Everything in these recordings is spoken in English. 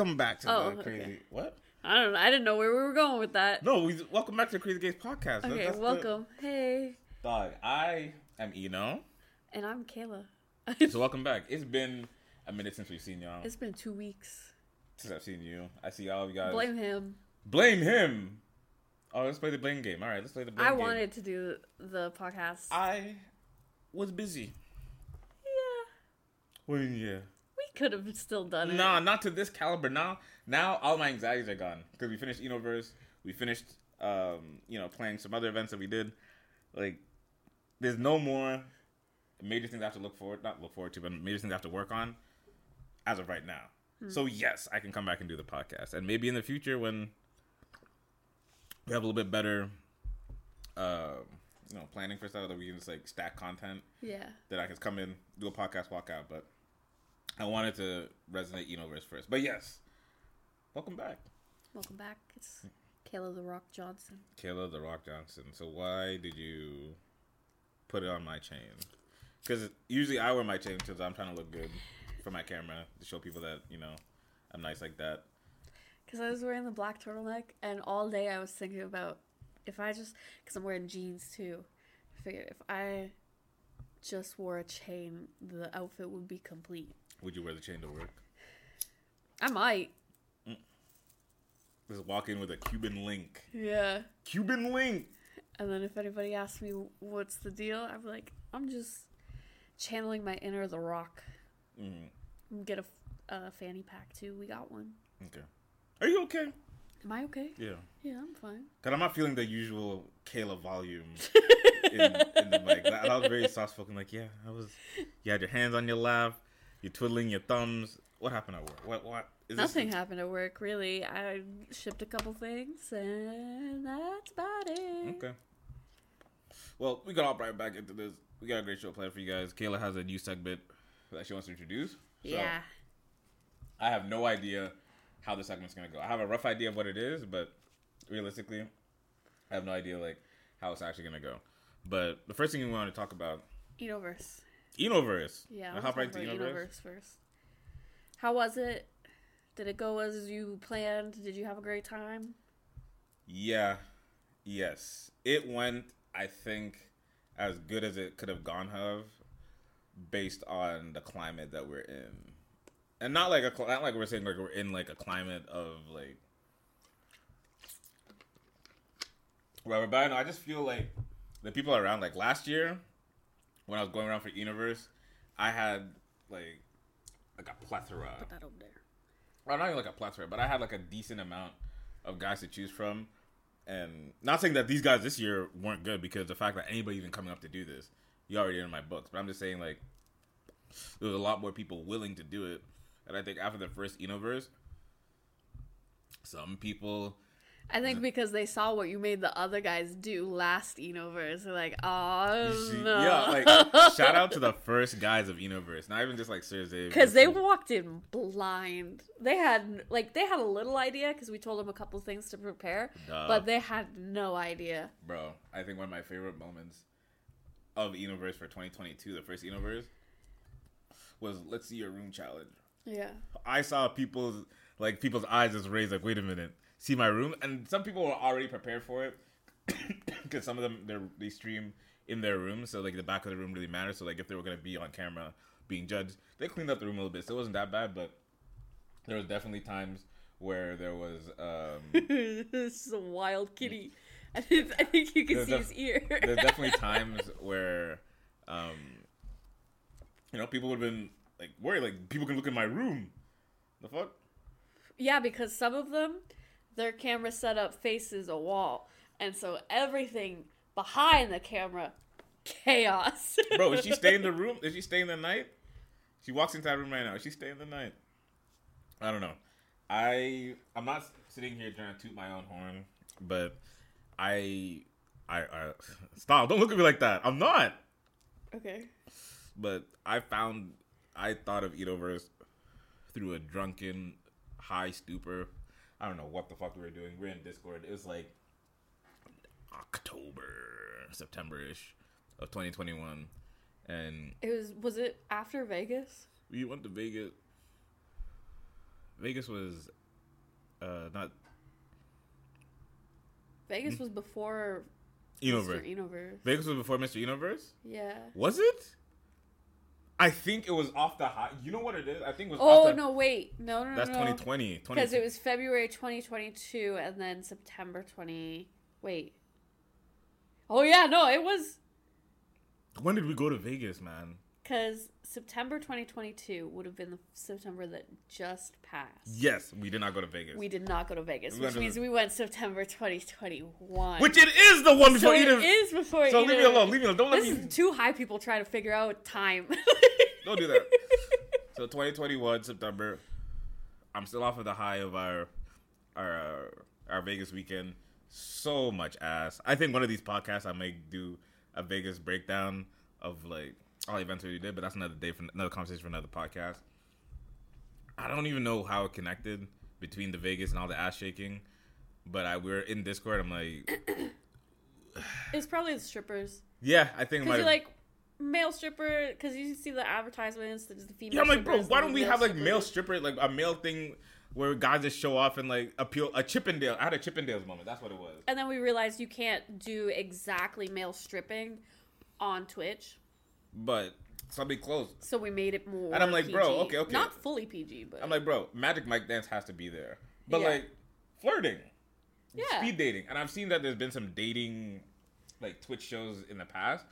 Welcome back to Oh, the okay. crazy. What? I don't know. I didn't know where we were going with that. No, we welcome back to the Crazy Gays podcast. Okay, that's the- welcome. Hey. dog. I am Eno. And I'm Kayla. So welcome back. It's been a minute since we've seen y'all. it's been two weeks. Since I've seen you, I see all of you guys. Blame him. Blame him. Oh, let's play the blame game. All right, let's play the blame I game. I wanted to do the podcast. I was busy. yeah. Well, yeah. Could have still done it. Nah, not to this caliber. Now, now all my anxieties are gone because we finished Enoverse. We finished, um, you know, playing some other events that we did. Like, there's no more major things I have to look forward, not look forward to, but major things I have to work on as of right now. So yes, I can come back and do the podcast, and maybe in the future when we have a little bit better, uh, you know, planning for stuff that we can just like stack content Yeah. that I can come in, do a podcast, walk out. But I wanted to resonate Enoverse first. But yes, welcome back, Welcome back. It's Kayla the Rock Johnson. Kayla the Rock Johnson. So why did you put it on my chain? Because usually I wear my chain because I'm trying to look good for my camera to show people that you know I'm nice like that. Because I was wearing the black turtleneck, and all day I was thinking about if I just, because I'm wearing jeans too. I figured if I just wore a chain, the outfit would be complete. Would you wear the chain to work? I might. Just walk in with a Cuban link. Yeah. Cuban link. And then if anybody asks me what's the deal, I'm like, I'm just channeling my inner The Rock. Mm, Get a, f- a fanny pack too. We got one. okay. Are you okay? Am I okay? Yeah. Yeah, I'm fine. Cause I'm not feeling the usual Kayla volume in, in the mic. That was very soft spoken. Like, yeah, I was. You had your hands on your lap. You're twiddling your thumbs. What happened at work? What? What? Is this- Nothing happened at work really. I shipped a couple things, and that's about it. Okay. Well, we got all right back into this. We got a great show planned for you guys. Kayla has a new segment that she wants to introduce. So, Yeah. I have no idea how the segment's gonna go. I have a rough idea of what it is, but realistically, I have no idea like how it's actually gonna go. But the first thing we want to talk about, Enoverse. Enoverse. Yeah. I'll hop right to about Enoverse. Enoverse first. How was it? Did it go as you planned? Did you have a great time? Yeah. Yes. It went, I think, as good as it could have gone have based on the climate that we're in. And not like a not like we're saying like we're in like a climate of like whatever. But I know I just feel like the people around like last year when I was going around for Universe, I had like like a plethora Put that over there. well, not even like a plethora, but I had like a decent amount of guys to choose from. And not saying that these guys this year weren't good because the fact that anybody even coming up to do this, you already in my books. But I'm just saying like there was a lot more people willing to do it. And I think after the first Enoverse, some people I think because they saw what you made the other guys do last Enoverse, they're like, oh no. yeah, like shout out to the first guys of Enoverse. Not even just like Sir Xavier. because they walked in blind. They had like they had a little idea because we told them a couple things to prepare, Duh. but they had no idea. Bro, I think one of my favorite moments of Enoverse for 2022, the first Enoverse, was let's see your room challenge. Yeah, I saw people's like people's eyes just raised like, wait a minute, see my room, and some people were already prepared for it because some of them they stream in their room, so like the back of the room really matters. So like if they were gonna be on camera being judged, they cleaned up the room a little bit, so it wasn't that bad. But there was definitely times where there was um, this is a wild kitty. I think, I think you can see def- his ear. there's definitely times where um, you know people would have been like worried, like people can look in my room. The fuck. Yeah, because some of them, their camera setup faces a wall, and so everything behind the camera, chaos. Bro, is she staying in the room? Is she staying the night? She walks into that room right now. Is she staying the night? I don't know. I I'm not sitting here trying to toot my own horn, but I I, I stop. Don't look at me like that. I'm not. okay. But I found I thought of Enoverse through a drunken high stupor. I don't know what the fuck we were doing. We're in Discord. It was like October, September ish of 2021, and It was. Was it after Vegas? we went to Vegas. Vegas was uh not Vegas was before Universe. Mr. Enoverse. Vegas was before Mr. Universe. Yeah. Was it? I think it was off the high. You know what it is? I think it was. Oh off the, no! Wait, no, no, no. That's no. 2020. Because it was February 2022 and then September 20. Wait. Oh yeah, no, it was when did we go to Vegas, man? Because September 2022 would have been the September that just passed. Yes, we did not go to Vegas. We did not go to Vegas, We which means the- we went September 2021. Which it is the one so before it Eden. is before. So leave me alone. Leave me alone. Don't let me. This me. is two high people trying to figure out time. Don't do that. So 2021 September. I'm still off of the high of our our uh, our Vegas weekend. So much ass. I think one of these podcasts I may do a Vegas breakdown of like events we did, but that's another day for another conversation for another podcast. I don't even know how it connected between the Vegas and all the ass shaking, but I we are in Discord. I'm like, it's probably the strippers yeah, I think because you're like male stripper because you see the advertisements. There's the female. Yeah, I'm like, bro, why don't we have like strippers. male stripper, like a male thing where guys just show off and like appeal a Chippendale. I had a Chippendales moment. That's what it was. And then we realized you can't do exactly male stripping on Twitch. But something close. So we made it more. And I'm like, bro, okay, okay. Not fully PG, but I'm like, bro, Magic Mike dance has to be there. But Yeah. like flirting, yeah, speed dating, and I've seen that there's been some dating like Twitch shows in the past,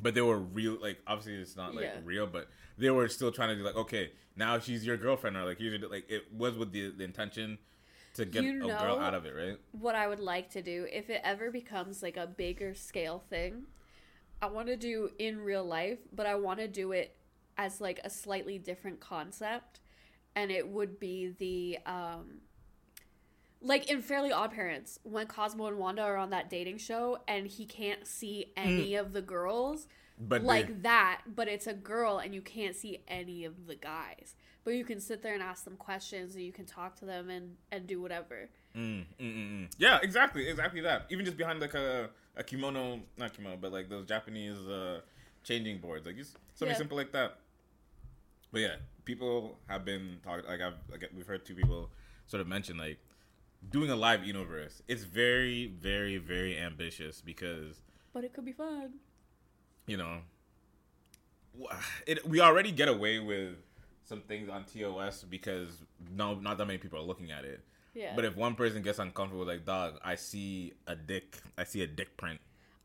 but they were real. Like obviously it's not like Yeah. real, but they were still trying to do like, okay, now she's your girlfriend, or like here's your like it was with the, the intention to get You a girl out of it, right? what I would like to do if it ever becomes like a bigger scale thing. I want to do in real life, but I want to do it as like a slightly different concept, and it would be the um. Like in Fairly Odd Parents, when Cosmo and Wanda are on that dating show and he can't see any of the girls, But like that, but it's a girl and you can't see any of the guys. But you can sit there and ask them questions and you can talk to them and, and do whatever. Mm, mm, mm, mm. Yeah, exactly, exactly that. Even just behind like a, a kimono, not kimono, but like those Japanese uh, changing boards, like something Yeah. simple like that. But yeah, people have been talking. Like I've, like we've heard two people sort of mention like doing a live universe. It's very, very, very ambitious because But it could be fun. you know, it, we already get away with some things on TOS because no, not that many people are looking at it. Yeah. But if one person gets uncomfortable, like dog, I see a dick, I see a dick print.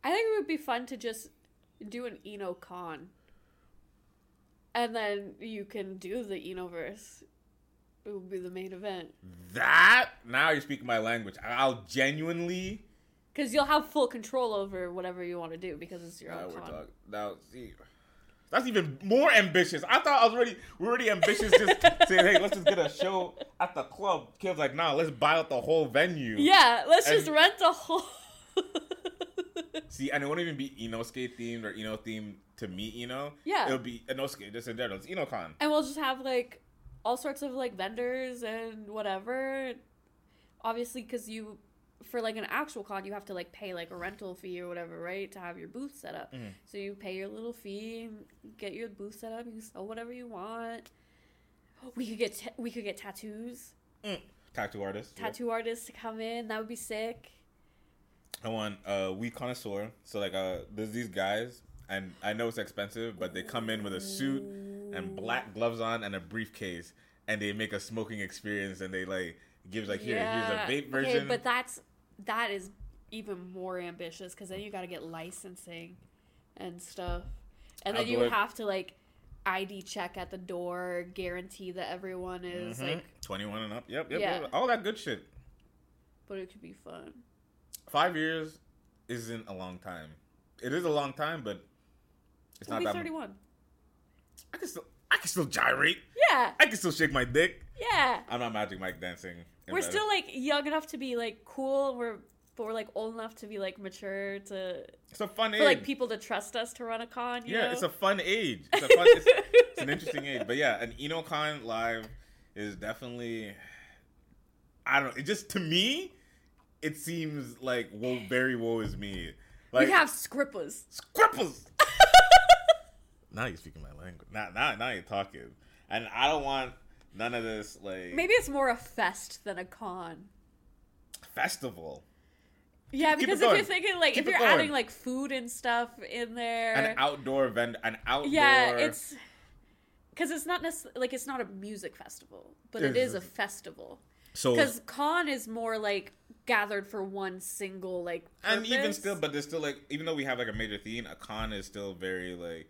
I think it would be fun to just do an Eno con. And then you can do the Enoverse. It would be the main event. That now you're speaking my language. I'll genuinely. Because you'll have full control over whatever you want to do because it's your Now own con. Now see, that's even more ambitious. I thought I was already we're already ambitious. Just saying, hey, let's just get a show at the club. Kid's like, nah, let's buy out the whole venue. Yeah, let's And- just rent the whole. See, and it won't even be Inosuke themed or Eno themed to meet Eno. Yeah. It'll be Inosuke just in general. It's EnoCon. and we'll just have like all sorts of like vendors and whatever. Obviously, because you, for like an actual con, you have to like pay like a rental fee or whatever, right, to have your booth set up. Mhm. So you pay your little fee get your booth set up. You sell whatever you want. We could get ta- we could get tattoos, Mm. Tattoo artist. yeah. tattoo artists to come in. That would be sick. I want a weed connoisseur. So like, uh, there's these guys, and I know it's expensive, but they come in with a suit and black gloves on and a briefcase, and they make a smoking experience, and they like gives like here, here's a vape version. Okay, but that's that is even more ambitious because then you got to get licensing and stuff, and then you it. have to like ID check at the door, guarantee that everyone is Mhm. like. 21 and up. Yep, yep, Yeah. yep. All that good shit. But it could be fun. Five years isn't a long time. It is a long time, but it's We'll not be that. thirty-one. I can still, I can still gyrate. Yeah, I can still shake my dick. yeah. I'm not Magic Mike dancing. We're still like young enough to be like cool. We're but we're like old enough to be like mature to It's a fun age. for like people to trust us to run a con. You yeah, know? it's a fun age. It's a fun. it's, it's an interesting age. But yeah, an EnoCon live is definitely. I don't know. It just to me, it seems like woe, very woe is me. Like we have scrippas. scripples. Now you're speaking my language. Now, now, now you're talking. And I don't want None of this like Maybe it's more a fest than a con. festival. Yeah, Keep because if you're thinking like Keep if you're adding like food and stuff in there, An outdoor event, an outdoor. yeah, it's because it's not necessarily like it's not a music festival, but it Is- is a festival. so Because con is more like gathered for one single like. and even still, but there's still like even though we have like a major theme, a con is still very like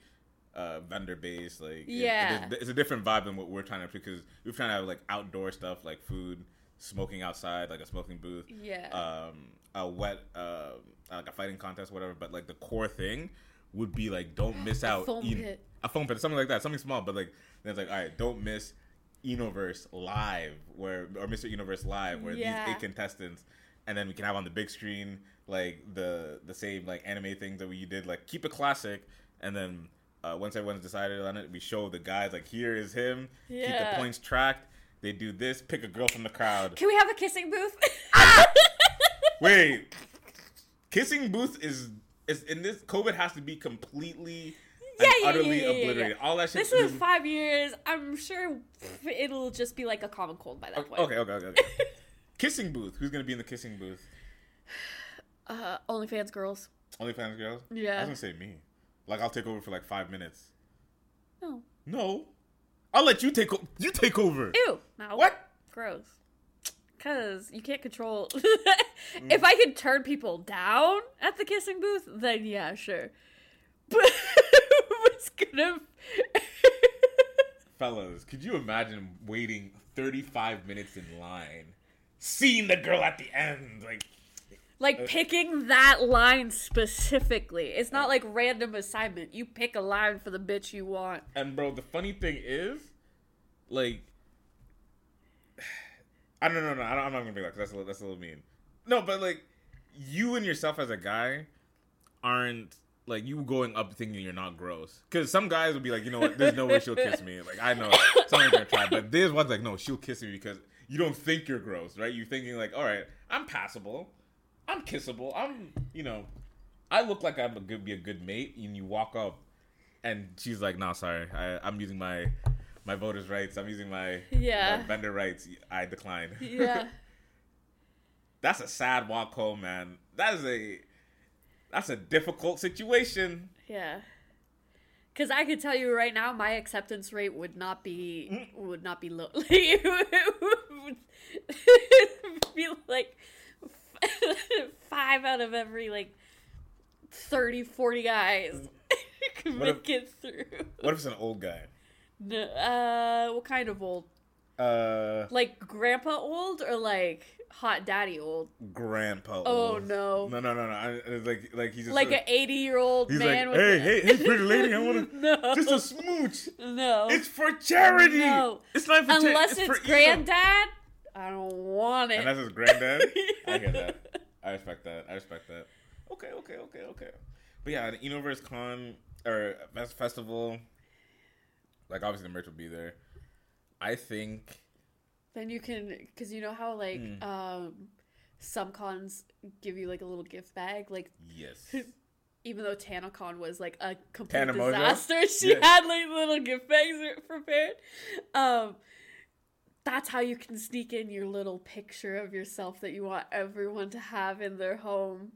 uh vendor based. Like it- Yeah. it is- it's a different vibe than what we're trying to because we're trying to have like outdoor stuff like food, smoking outside, like a smoking booth. yeah, um, a wet, uh, like a fighting contest, whatever. But like the core thing would be like, don't miss out. foam En- pit. A foam pit, something like that, something small. But like, then it's like, all right, don't miss Enoverse live, where or Mr. Universe live, where Yeah. these eight contestants, and then we can have on the big screen like the the same like anime things that we did, like keep it classic, and then. Uh, once everyone's decided on it, we show the guys like here is him. Keep the points tracked. They do this. Pick a girl from the crowd. Can we have a kissing booth? Wait, kissing booth is is in this COVID has to be completely Yeah, and yeah, utterly yeah, yeah, yeah, obliterated. yeah. All that shit. this is five years. I'm sure it'll just be like a common cold by that point. okay, okay, okay. okay. kissing booth. Who's gonna be in the kissing booth? Uh, OnlyFans girls. OnlyFans girls. Yeah. I Yeah. was gonna say me. Like I'll take over for like five minutes. No. No, I'll let you take. O- you take over. Ew. No. What? Gross. Cause you can't control. If I could turn people down at the kissing booth, then yeah, sure. But it's gonna. Fellas, could you imagine waiting 35 minutes in line, seeing the girl at the end? Like, like picking that line specifically. It's not like random assignment. You pick a line for the bitch you want. And bro, the funny thing is, like, I don't know, no, I am not gonna be like that's a little, that's a little mean. No, but like, you and yourself as a guy aren't like you going up thinking you're not gross. Because some guys would be like, you know what, there's no way she'll kiss me. Like I know someone's gonna try, but this one's like, no, she'll kiss me because you don't think you're gross, right? You're thinking like, all right, I'm passable, I'm kissable, I'm, you know, I look like I'm a good be a good mate, and you walk up and she's like, "No, sorry, I, I'm using my my voters' rights. I'm using my, Yeah. my vendor rights. I decline." Yeah. that's a sad walk home, man. That is a that's a difficult situation. Yeah. Cause I could tell you right now, my acceptance rate would not be Mm. would not be low. it would be like five out of every like 30, 40 guys could What if- make it through. What if it's an old guy? No, uh, what kind of old? Uh, Like grandpa old or like hot daddy old? grandpa. Oh old. no, No, no, no, no. I, it's like, like he's just like an eighty year old man. like, with hey, a- hey, hey, pretty lady, I wanna no, just a smooch. no. It's for charity. No. It's not for charity. Unless it's, for Eno. granddad, I don't want it. And that's it's granddad. I hear that. I respect that. I respect that. Okay, okay, okay, okay. But yeah, the Enoverse Con or Fest Festival, like obviously the merch will be there. I think Then you can, because you know how like Hmm. um, some cons give you like a little gift bag, like yes. even though TanaCon was like a complete Tana Mongeau? disaster, she Yeah. had like little gift bags prepared. Um, that's how you can sneak in your little picture of yourself that you want everyone to have in their home.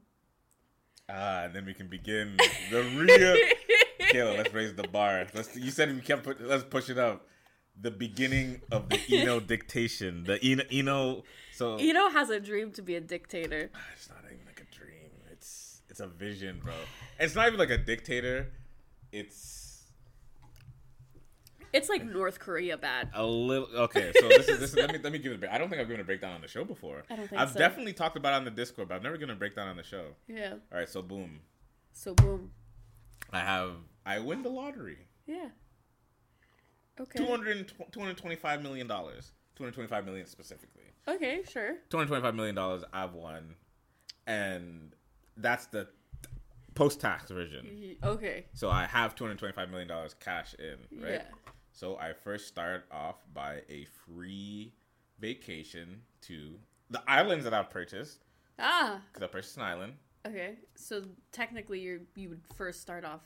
Ah, and then we can begin the real. Kayla, let's raise the bar. Let's. You said we kept. Put, let's push it up. The beginning of the Eno dictation. The Eno. Eno so Eno has a dream to be a dictator. It's not even like a dream. It's it's a vision, bro. It's not even like a dictator. It's It's like North Korea bad. a little okay. So this is this. Is, let me let me give it. A break. I don't think I've given a breakdown on the show before. I don't think I've so. definitely talked about it on the Discord, but I've never given a breakdown on the show. Yeah. All right, so boom. So boom. I have I win the lottery. Yeah. Okay. 200, 225 million dollars. 225 million specifically. Okay, sure. 225 million dollars I've won. And that's the post tax version. Okay. So I have 225 million dollars cash in, right? Yeah. So I first start off by a free vacation to the islands that I've purchased Ah. because I purchased an island. Okay. So technically, you you would first start off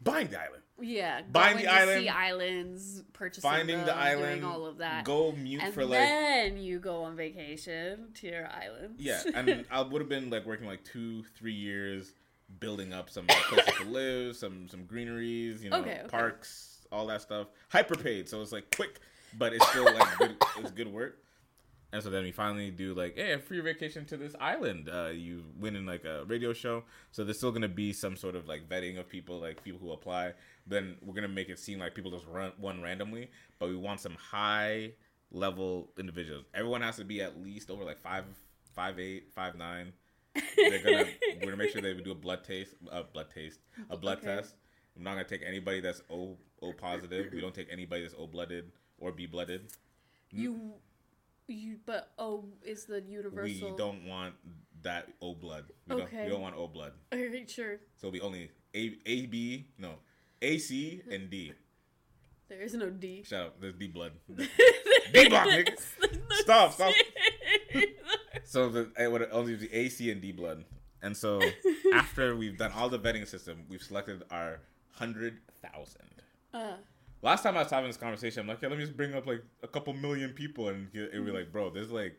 buying the island, Yeah, Buying the island, see islands, purchasing finding them, the island, doing all of that, go mute and for like then you go on vacation to your island. yeah, and I would have been like working like two, three years building up some places to live, some some greeneries, you know, Okay, okay. parks, all that stuff. Hyper paid, so it's like quick, but it's still like good. It's good work. And so then we finally do like, hey, a free vacation to this island. Uh, you win in like a radio show. So there's still gonna be some sort of like vetting of people, like people who apply. Then we're gonna make it seem like people just run one randomly, but we want some high level individuals. Everyone has to be at least over like five, five eight, five nine. They're gonna we're gonna make sure they do a blood taste, a blood taste, a blood Okay. test. I'm not gonna take anybody that's O O positive. We don't take anybody that's O blooded or B blooded. you, you, but oh, is the universal? We don't want that O blood. We, don't, Okay. we don't want O blood. Alright, sure. So it'll be only A A B no A C and D. There is no D. Shut up. There's D blood. D block, nigga. No Stop, stop. So the eh, it would only be A C and D blood. And so after we've done all the vetting system, we've selected our hundred thousand. uh, Last time I was having this conversation, I'm like, yeah, let me just bring up like a couple million people, and it would be like, bro, there's like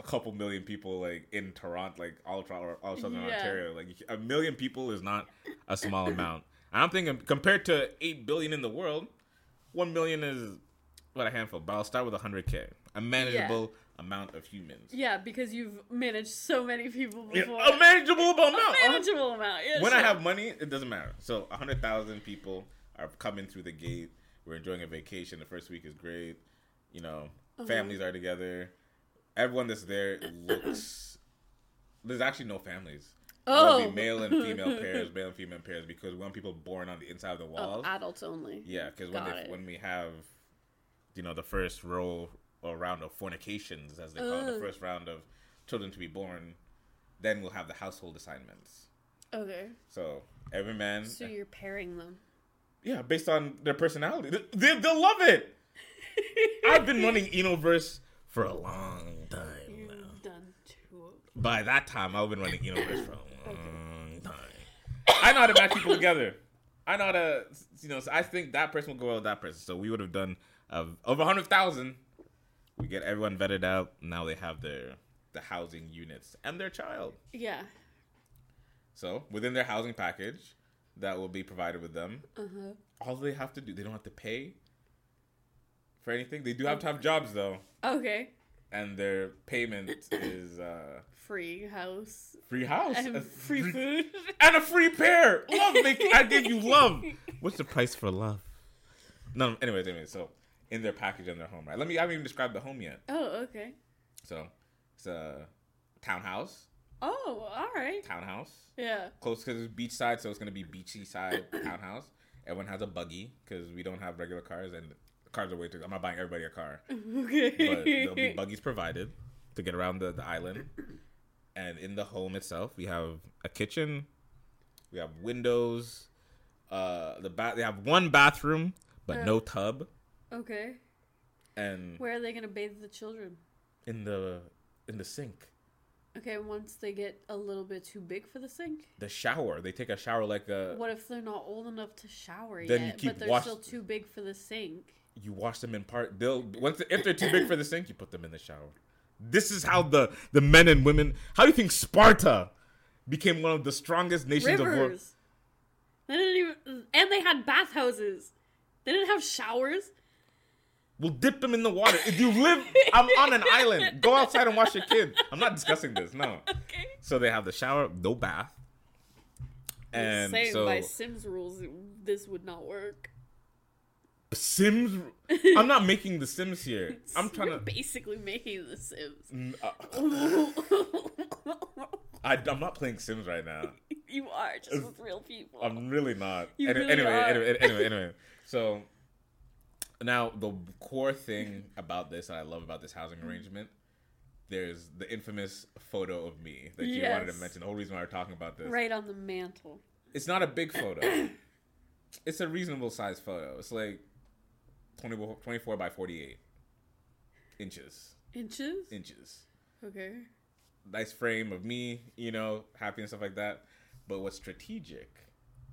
a couple million people like in Toronto, like all Toronto, all Southern Yeah. Ontario. Like a million people is not a small amount. And I'm thinking compared to eight billion in the world, one million is what a handful. But I'll start with hundred k, a manageable amount of humans. yeah, because you've managed so many people Yeah, before. a manageable amount. A manageable amount. Yeah, when I have money, it doesn't matter. So a hundred thousand people are coming through the gate. We're enjoying a vacation. The first week is great. You know, Uh-huh. families are together. Everyone that's there looks. There's actually no families. oh, male and female pairs, male and female pairs, because we want people born on the inside of the Oh, walls. adults only. yeah, because when they, when we have, you know, the first row or round of fornications, as they call it, the first round of children to be born, then we'll have the household assignments. Okay, So every man, so you're pairing them. yeah, based on their personality, they, they, they'll love it. I've been running Enoverse for a long time now. You've done two. By that time, I've been running Enoverse for a long time. I know how to match people together. I know how to, you know, so I think that person will go well with that person. So we would have done uh, over 100,000. We get everyone vetted out. Now they have their the housing units and their child. Yeah. So within their housing package that will be provided with them, Uh huh. all they have to do, they don't have to pay for anything. They do have to have jobs though, Okay. and their payment is uh, Free house free house and a free food. and a free pair. Love, make, I give you love. What's the price for love? No, anyways, anyways. So in their package in their home, right? Let me. I haven't even described the home yet. Oh, okay. So it's a townhouse. Oh, all right. Townhouse. Yeah. close because it's beachside, so it's gonna be beachy side townhouse. Everyone has a buggy because we don't have regular cars, and cars are way too. I'm not buying everybody a car, Okay. but there'll be buggies provided to get around the, the island. And in the home itself, we have a kitchen, we have windows. Uh, the bath they have one bathroom, but no tub, okay. and Where are they gonna bathe the children? in the in the sink, Okay, once they get a little bit too big for the sink. the shower. They take a shower like a. What if they're not old enough to shower Then yet, but they're wash- still too big for the sink? you wash them in part. They'll once if they're too big for the sink, you put them in the shower. This is how the the men and women. How do you think Sparta became one of the strongest nations of the world? Rivers. They didn't even, and they had bathhouses. They didn't have showers. We'll dip them in the water. If you live, I'm on an island. Go outside and wash your kid. I'm not discussing this. No. Okay. So they have the shower, no bath, and saying so by Sims rules, this would not work. Sims. I'm not making the Sims here. I'm trying You're to. basically making the Sims. uh, I, I'm not playing Sims right now. you are just with real people. I'm really not. You Any- really anyway, are. anyway, anyway, anyway. So now the core thing about this that I love about this housing mm-hmm. arrangement, there's the infamous photo of me that you wanted to mention. The whole reason why we're talking about this. right on the mantle. It's not a big photo. it's a reasonable size photo. It's like 20, 24 by 48 inches. Inches? Inches. Okay. Nice frame of me, you know, happy and stuff like that. But what's strategic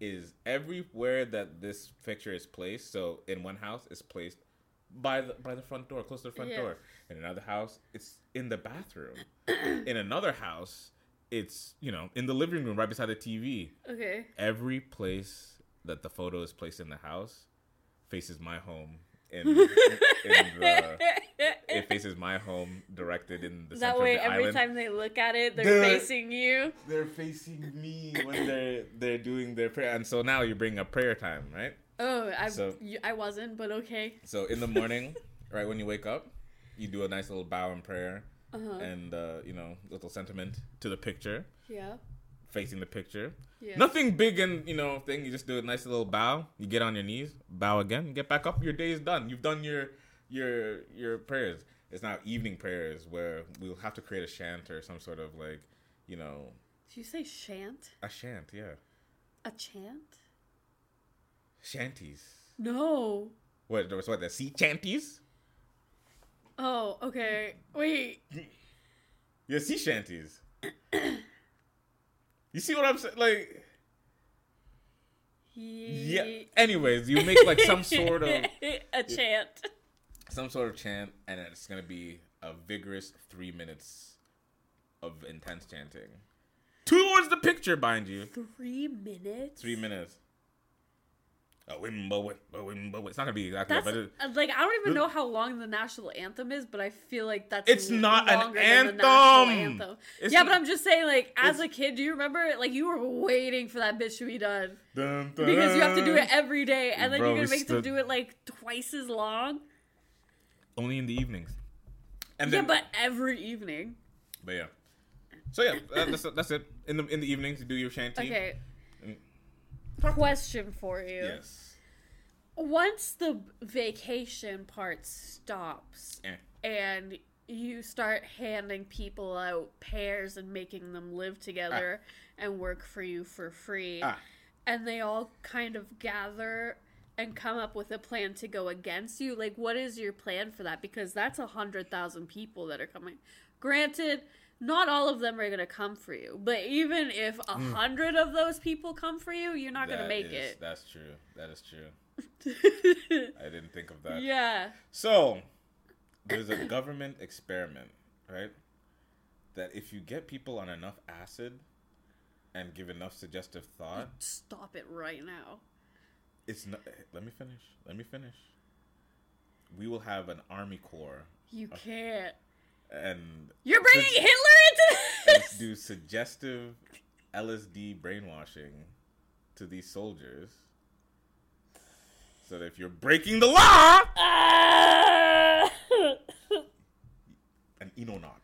is everywhere that this picture is placed. So in one house, it's placed by the by the front door, close to the front Yeah. door. In another house, it's in the bathroom. in another house, it's you know in the living room, right beside the TV. Okay. Every place that the photo is placed in the house faces my home. In, in the, it faces my home, directed in the that center way, of the every island. time they look at it, they're The- facing you. they're facing me when they're they're doing their prayer, and so now you bring bringing up prayer time, right? Oh, I So- I wasn't, but okay. So in the morning, right when you wake up, you do a nice little bow and prayer, Uh huh. and uh, you know little sentiment to the picture, Yeah. Facing the picture. Yeah. Nothing big and you know thing. You just do a nice little bow. You get on your knees, bow again, get back up. Your day is done. You've done your your your prayers. It's now evening prayers where we'll have to create a chant or some sort of like, you know, Did you say shant? a chant. Yeah, A chant? shanties. No. What? There was what? The sea chanties? Oh, okay. Wait. Yeah, sea shanties. You see what I'm saying? Like, yeah. Anyways, you make like some sort of a chant. some sort of chant, and it's gonna be a vigorous three minutes of intense chanting towards the picture behind you. Three minutes. Three minutes. A wimbo, wimbo, wimbo. It's not gonna be exactly, That's that, but it, uh, like I don't even know how long the national anthem is, but I feel like that's It's not an longer than the national anthem. anthem. It's yeah, but I'm just saying, like as a kid, do you remember? Like you were waiting for that bitch to be done dun, because you have to do it every day, and then Bro, you're gonna make them do it like twice as long. only in the evenings. And yeah, but every evening. But yeah. So yeah, that's that's it. In the in the evenings, you do your chanting. Okay. Question for you. Yes. Once the vacation part stops Eh. and you start handing people out pairs and making them live together and work for you for free, Ah. and they all kind of gather and come up with a plan to go against you, like what is your plan for that? Because that's a hundred thousand people that are coming. Granted, not all of them are gonna come for you, but even if a mm. hundred of those people come for you, you're not gonna make is- That's true. That is true. I didn't think of that. yeah. So, there's a government experiment, right? That if you get people on enough acid and give enough suggestive thought, Stop it right now. it's not. Eh, let me finish. Let me finish. We will have an army corps You can't. And You're bringing Let's- Hitler into this. do suggestive LSD brainwashing to these soldiers. So that if you're breaking the law, an Enonot.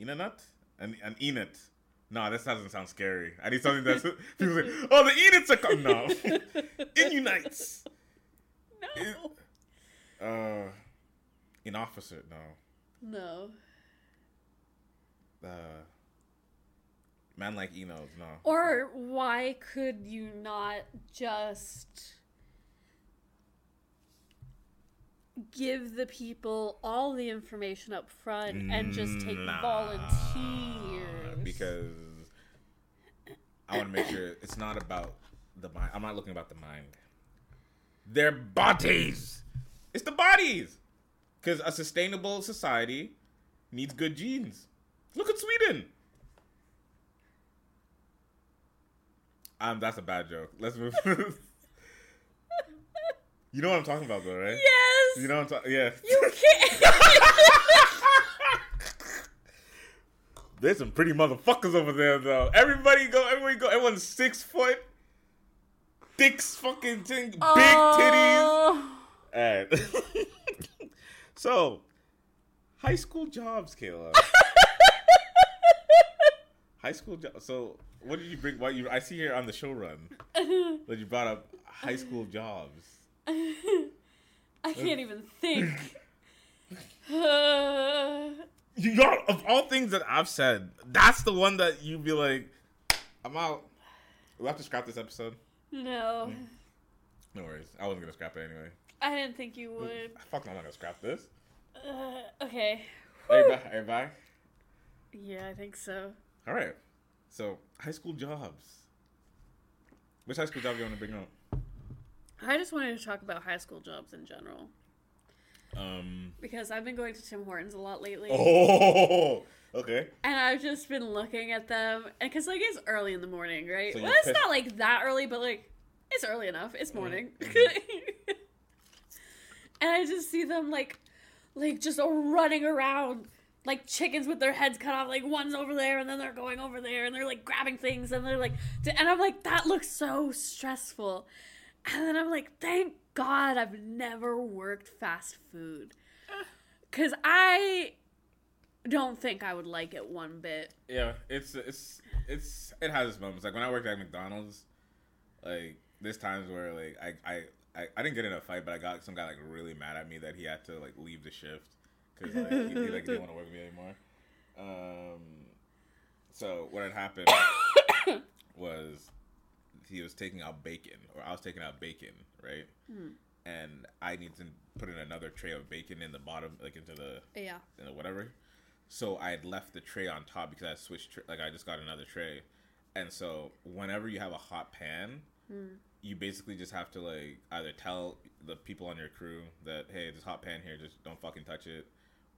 Enonut? An, an Enot. No, this doesn't sound scary. I need something that's people say, oh, the Enots are coming. No, Inunites. no. Uh, in officer. No. No. Uh, man like Enos. No. Or why could you not just give the people all the information up front and just take Nah, volunteers? Because I want to make sure it's not about the mind. I'm not looking about the mind. Their bodies. It's the bodies. Because a sustainable society needs good genes. Look at Sweden. Um, that's a bad joke. Let's move. you know what I'm talking about, though, right? yes. You know what I'm talking. Yeah. You can't. There's some pretty motherfuckers over there, though. Everybody go, everybody go. Everyone's six foot, thick fucking thing, big titties. Oh. And so, high school jobs, Kayla. high school jobs. So, what did you bring? Why you? I see here on the show run that you brought up high school jobs. I can't even think. Uh, You got of all things that I've said, that's the one that you'd be like, I'm out. We'll have to scrap this episode. no, No worries. I wasn't gonna scrap it anyway. I didn't think you would. Fuck, no, I'm not gonna scrap this. Uh, okay. Are you back? Are you back? Yeah, I think so. All right. So, high school jobs. Which high school job you want to bring up? I just wanted to talk about high school jobs in general Um. because I've been going to Tim Hortons a lot lately. Oh. Okay. And I've just been looking at them, and because like it's early in the morning, right? So well, it's pissed- not like that early, but like it's early enough. It's morning, Mm-hmm. and I just see them like, like just running around like chickens with their heads cut off. Like one's over there, and then they're going over there, and they're like grabbing things, and they're like, and I'm like, that looks so stressful. And then I'm like, thank God I've never worked fast food, because I don't think I would like it one bit. Yeah, it's it's it's it has its moments. Like when I worked at McDonald's, like there's times where like I I. I, I didn't get in a fight, but I got some guy like really mad at me that he had to like leave the shift because like, he, he like didn't want to work with me anymore. Um, so what had happened was he was taking out bacon, or I was taking out bacon, right? And I need to put in another tray of bacon in the bottom, like into the Yeah. know, whatever. So I had left the tray on top because I switched, tr- like I just got another tray, and so whenever you have a hot pan, you basically just have to like either tell the people on your crew that hey, this hot pan here, just don't fucking touch it,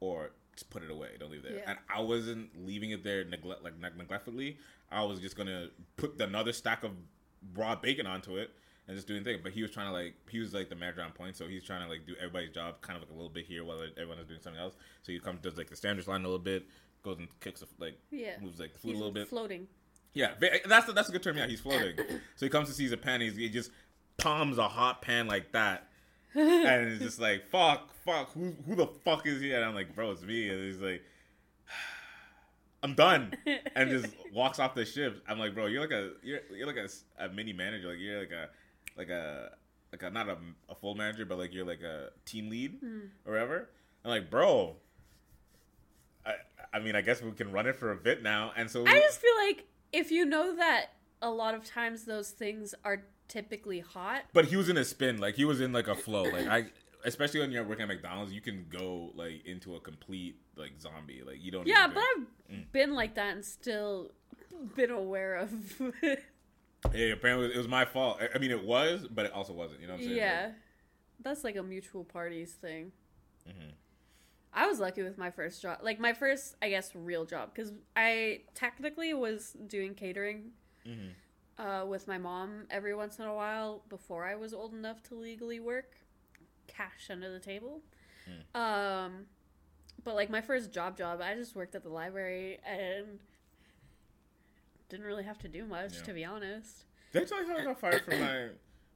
or just put it away, don't leave it there. Yeah. And I wasn't leaving it there neglect like neg- neglectfully. I was just gonna put another stack of raw bacon onto it and just doing things. But he was trying to like he was like the manager on point, so he's trying to like do everybody's job kind of like a little bit here while everyone is doing something else. So he comes does like the standards line a little bit, goes and kicks the, like Yeah. moves like food He's a little bit. floating. Yeah, eh, that's the, that's a good term. Yeah, he's floating. so he comes to sees a pan. He's, he just palms a hot pan like that, and it's just like fuck, fuck. Who who the fuck is he? And I'm like, bro, it's me. And he's like, I'm done, and just walks off the ship. I'm like, bro, you're like a you're you're like a, a mini manager. Like you're like a like a like a not a, a full manager, but like you're like a team lead hmm. or whatever. I'm like, bro. I, I mean, I guess we can run it for a bit now, and so I just feel like if you know that a lot of times those things are typically hot. But he was in a spin, like he was in like a flow. Like I, especially when you're working at McDonald's, you can go like into a complete like zombie. Like you don't. Yeah, but I've been like that and still been aware of. yeah, apparently it was my fault. I- I mean, it was, but it also wasn't. You know what I'm saying? yeah. That's like a mutual parties thing. Mhm. I was lucky with my first job. Like my first, I guess, real job. Because I technically was doing catering Mhm. uh, with my mom every once in a while before I was old enough to legally work. Cash under the table. Hmm. Um, but like my first job job, I just worked at the library and didn't really have to do much, Yeah. to be honest. Did I tell you how I got fired from my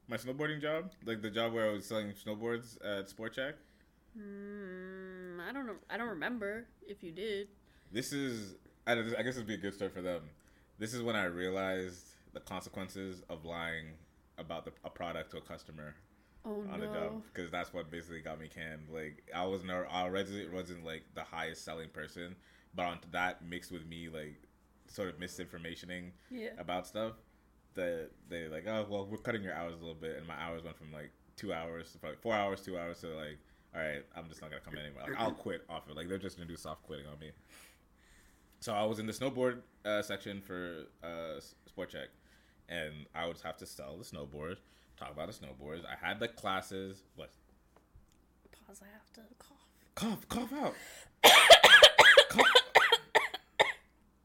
my snowboarding job? Like the job where I was selling snowboards at Sport Chek. Mm, I don't know. I don't remember if you did. This is, I don't- I guess it'd be a good start for them. This is when I realized the consequences of lying about the, a product to a customer. Oh on the job no. because that's what basically got me canned. Like I wasn't I already wasn't like the highest selling person, but on that mixed with me like sort of misinformationing Yeah. about stuff that they like oh well we're cutting your hours a little bit and my hours went from like two hours to probably four hours two hours to like all right I'm just not gonna come anymore like, I'll quit off it like they're just gonna do soft quitting on me. So I was in the snowboard uh, section for uh, Sport Chek, and I would have to sell the snowboard, talk about the snowboards. I had the classes. What? Pause. I have to cough. Cough, cough out. cough.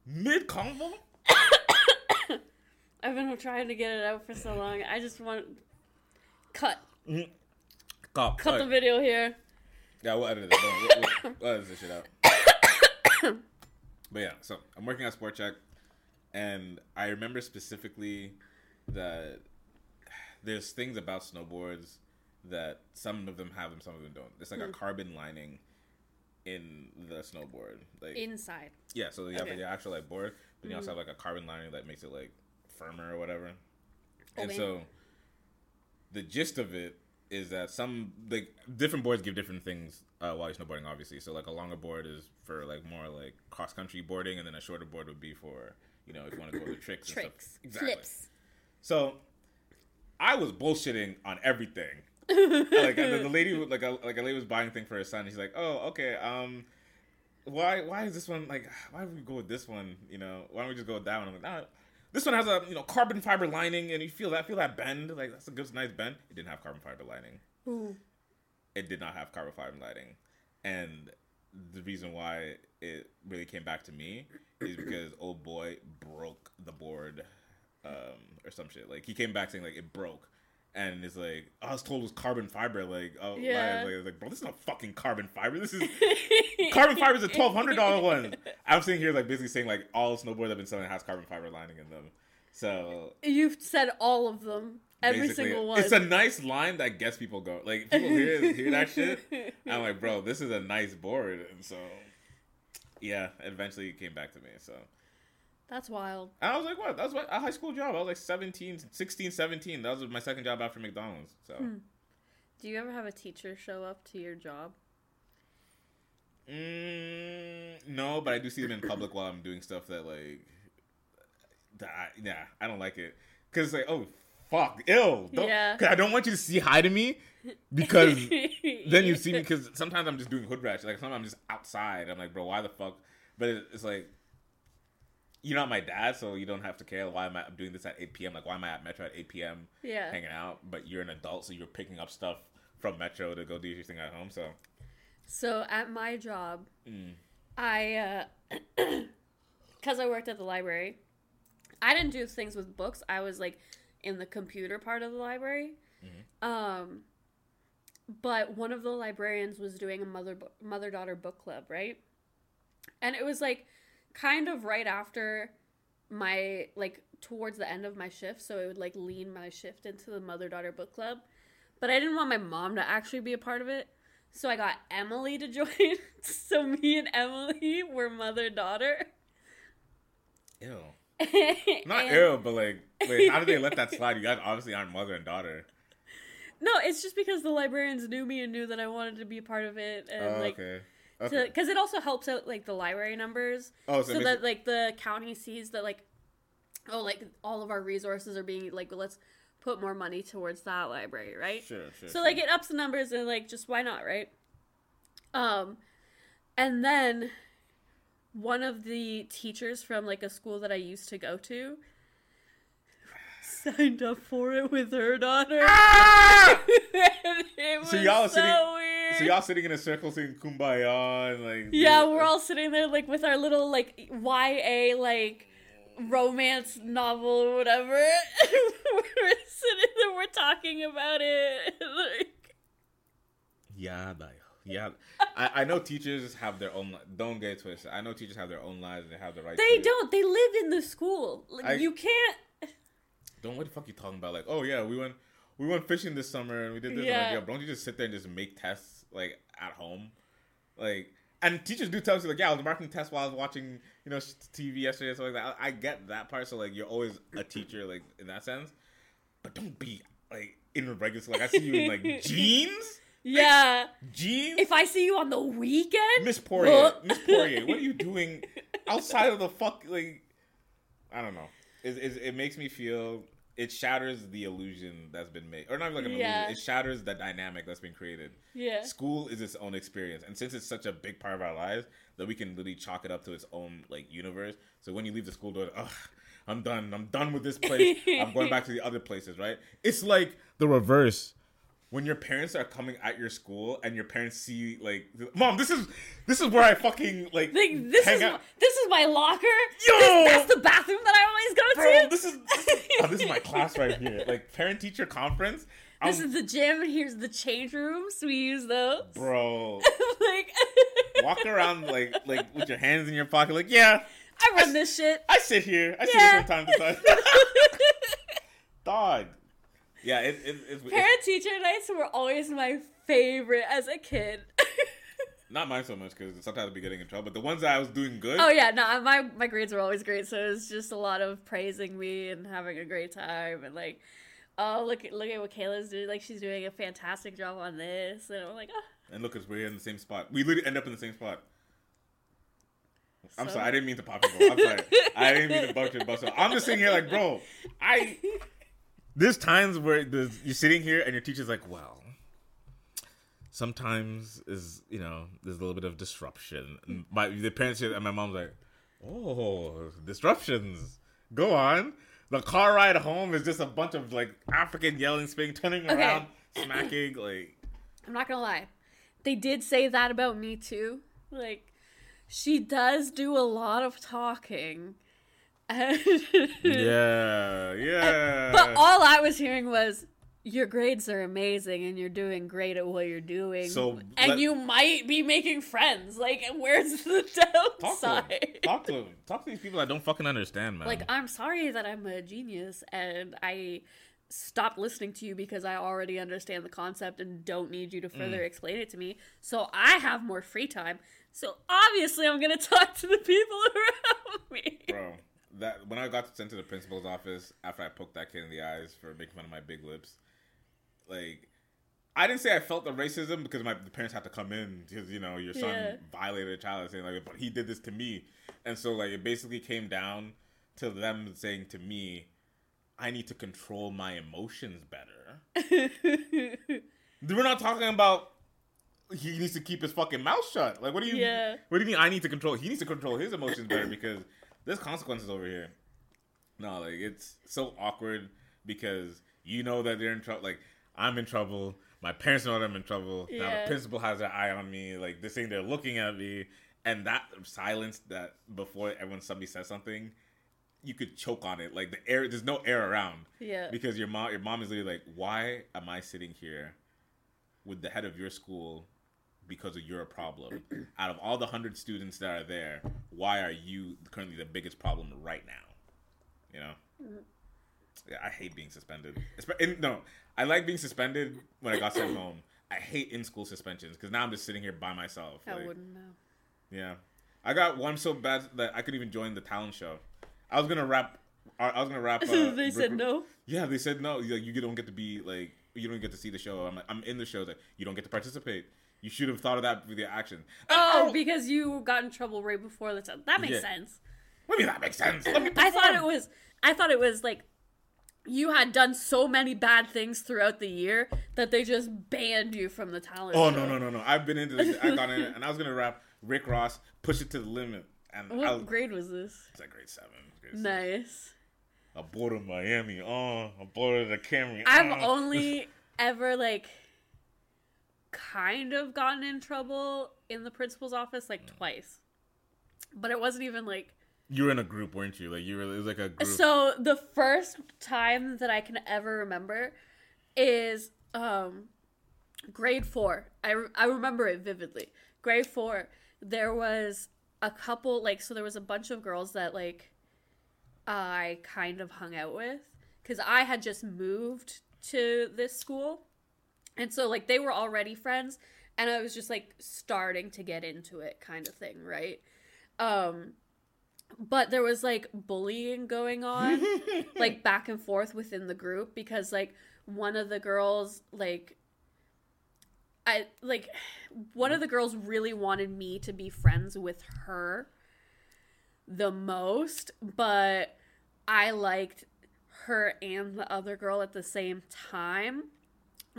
Mid convo. I've been trying to get it out for so long. I just want cut. Cough. Cut the video here. Yeah, we'll edit it. We'll, we'll, we'll edit this shit out. but yeah, so I'm working at Sport Chek, and I remember specifically that there's things about snowboards that some of them have them, some of them don't. It's like a hmm. carbon lining in the snowboard. Like Inside. yeah, so you have Okay. the actual like board, but you also hmm. have like a carbon lining that makes it like firmer or whatever. Oh, and Okay. so the gist of it is that some like different boards give different things uh, while you're snowboarding, obviously. So like a longer board is for like more like cross country boarding, and then a shorter board would be for you know if you want to go with tricks, and stuff. Tricks. Exactly. Flips. So I was bullshitting on everything. like the, the lady, like a like a lady was buying thing for her son. She's like, "Oh, okay. Um, why why is this one like? Why would we go with this one? You know, why don't we just go with that one?" I'm like, "Nah, this one has a you know carbon fiber lining, and you feel that feel that bend. Like that's a good, nice bend. It didn't have carbon fiber lining. Ooh. It did not have carbon fiber lining, and the reason why it really came back to me is because old boy broke the board, um, or some shit. Like he came back saying like it broke. And it's like I was told it was carbon fiber. Like, oh, Yeah. like, like, bro, this is not fucking carbon fiber. This is carbon fiber is a twelve hundred dollar one. I'm sitting here like basically saying like all snowboards I've been selling has carbon fiber lining in them. So You've said all of them. Every single one. it's a nice line that gets people go. Like people hear hear that shit. I'm like, bro, this is a nice board, and so yeah, eventually it came back to me. So That's wild. and I was like, what? That was what, a high school job. I was like 17, 16, 17. That was my second job after McDonald's. So hmm. Do you ever have a teacher show up to your job? Mm, no, but I do see them in public while I'm doing stuff that like that. I, yeah, I don't like it because it's like, oh fuck, ill. Don't, Yeah. 'cause I don't want you to see hi to me because then you see me because sometimes I'm just doing hood ratchet. Like sometimes I'm just outside. I'm like, bro, why the fuck? But it, it's like. You're not my dad, so you don't have to care. Why am I I'm doing this at 8 p.m.? Like, why am I at Metro at 8 p.m. Yeah. hanging out? But you're an adult, so you're picking up stuff from Metro to go do your thing at home. So, So at my job, mm. I, because I worked at the library, I didn't do things with books. I was like in the computer part of the library. Um, but one of the librarians was doing a mother mother daughter book club, right? And it was like kind of right after my like towards the end of my shift, so it would like lean my shift into the mother daughter book club. But I didn't want my mom to actually be a part of it. So I got Emily to join. so me and Emily were mother daughter. ew. Not And- ill, but like, wait, how did they let that slide? You guys obviously aren't mother and daughter. No, it's just because the librarians knew me and knew that I wanted to be a part of it, and Oh, like, okay. Okay. because it also helps out like the library numbers, oh, so, so that like the county sees that like, oh, like all of our resources are being like, let's put more money towards that library, right? sure, sure. So sure. like it ups the numbers and like just why not, right? Um and then one of the teachers from like a school that I used to go to signed up for it with her daughter. Ah! So y'all are so sitting- weird. so y'all sitting in a circle singing "Kumbaya" and like yeah, we're all sitting there like with our little like YA like romance novel or whatever. we're sitting there, we're talking about it. like, Yeah, like, yeah. I, I know teachers have their own. li- Don't get twisted. I know teachers have their own lives and they have the right. They to, don't. They live in the school. Like, I- you can't. Don't what the fuck you talking about? Like, oh yeah, we went we went fishing this summer and we did this. Yeah. Like, yo, don't you just sit there and just make tests like at home, like. And teachers do tell us like, yeah, I was marking tests while I was watching, you know, sh- TV yesterday, so like that. I, I get that part. So like, you're always a teacher, like in that sense. But don't be like in regular. Like I see you in like jeans, Yeah. jeans. If I see you on the weekend, Miss Poirier, Miss Poirier, what are you doing outside of the fuck? Like, I don't know. It, it, it makes me feel it shatters the illusion that's been made, or not like an Yeah. illusion. It shatters the dynamic that's been created. Yeah. School is its own experience, and since it's such a big part of our lives, that we can literally chalk it up to its own like universe. So when you leave the school door, ugh. I'm done. I'm done with this place. I'm going back to the other places, right? It's like the reverse when your parents are coming at your school and your parents see like mom this is this is where i fucking like Like, this is out. this is my locker. Yo! This- that's the bathroom that I always go bro to. this is this is, oh, this is my class right here like parent teacher conference I'm, This is the gym, and here's the change rooms. We use those. bro like, walk around like like with your hands in your pocket like yeah I run this shit. i sit here i sit Yeah. here from time to time dog yeah it, it, it's, Parent teacher nights were always my favorite as a kid. not mine so much because sometimes i'd be getting in trouble but the ones that i was doing good oh yeah, no, my my grades were always great, so it was just a lot of praising me and having a great time and like, oh look at look at what Kayla's doing, like she's doing a fantastic job on this, and I'm like, oh, And look, 'cause we're in the same spot. We literally end up in the same spot. I'm sorry, I didn't mean to pop people. I'm sorry. I didn't mean to bug your bus. I'm just sitting here like, bro, I. There's times where the, you're sitting here and your teacher's like, well, sometimes is you know there's a little bit of disruption. And my the parents here and my mom's like, oh, disruptions. Go on. The car ride home is just a bunch of like African yelling, spinning, turning Okay. around, smacking. Like, I'm not gonna lie. They did say that about me too. Like, she does do a lot of talking. Yeah, yeah. But all I was hearing was, your grades are amazing and you're doing great at what you're doing. So, and let- you might be making friends. Like, where's the Talk to downside? them. Talk to them. Talk to these people that don't fucking understand, man. Like, I'm sorry that I'm a genius and I stopped listening to you because I already understand the concept and don't need you to Mm. further explain it to me. So I have more free time. So obviously, I'm going to talk to the people around me. bro. That when I got sent to the principal's office after I poked that kid in the eyes for making fun of my big lips, like I didn't say I felt the racism because my the parents had to come in because you know your son Yeah. violated a child saying like, but he did this to me, and so like it basically came down to them saying to me, I need to control my emotions better. We're not talking about he needs to keep his fucking mouth shut. Like, what do you? Yeah. What do you mean? I need to control. He needs to control his emotions better because there's consequences over here. No, like it's so awkward because you know that they're in trouble. Like I'm in trouble. My parents know that I'm in trouble. Now the principal has their eye on me. Like this thing, they're looking at me, and that silence that before everyone somebody says something, you could choke on it. Like the air, there's no air around yeah. because your mom your mom is literally like why am i sitting here with the head of your school because of your problem out of all the 100 students that are there why are you currently the biggest problem right now you know yeah i hate being suspended in, no i like being suspended when i got sent home i hate in-school suspensions because now i'm just sitting here by myself I like- wouldn't know. yeah, I got one so bad that I could even join the talent show. I was gonna rap. I was gonna rap. Uh, they said no. Yeah, they said no. Like, you don't get to be like you don't get to see the show. I'm like, I'm in the show. Like you don't get to participate. You should have thought of that with your action. Oh, oh, because you got in trouble right before the time. That makes Yeah. sense. what do you mean that makes sense? Let me I thought it was. I thought it was like you had done so many bad things throughout the year that they just banned you from the talent. Oh show. no no no no! I've been into this. I got in it, and I was gonna rap Rick Ross, push it to the limit, and What was, grade was this? it's like grade seven. Grade seven. Nice. I boarded Miami. Oh, I boarded the Camry. I've oh. only ever like kind of gotten in trouble in the principal's office like twice. But it wasn't even like You were in a group, weren't you? Like you were. It was like a group. so the first time that I can ever remember is um grade 4. I re- I remember it vividly. Grade 4 there was a couple like so there was a bunch of girls that like I kind of hung out with cuz I had just moved to this school. And so like they were already friends and I was just like starting to get into it kind of thing, right? Um but there was like bullying going on like back and forth within the group because like one of the girls like I like one of the girls really wanted me to be friends with her the most, but I liked her and the other girl at the same time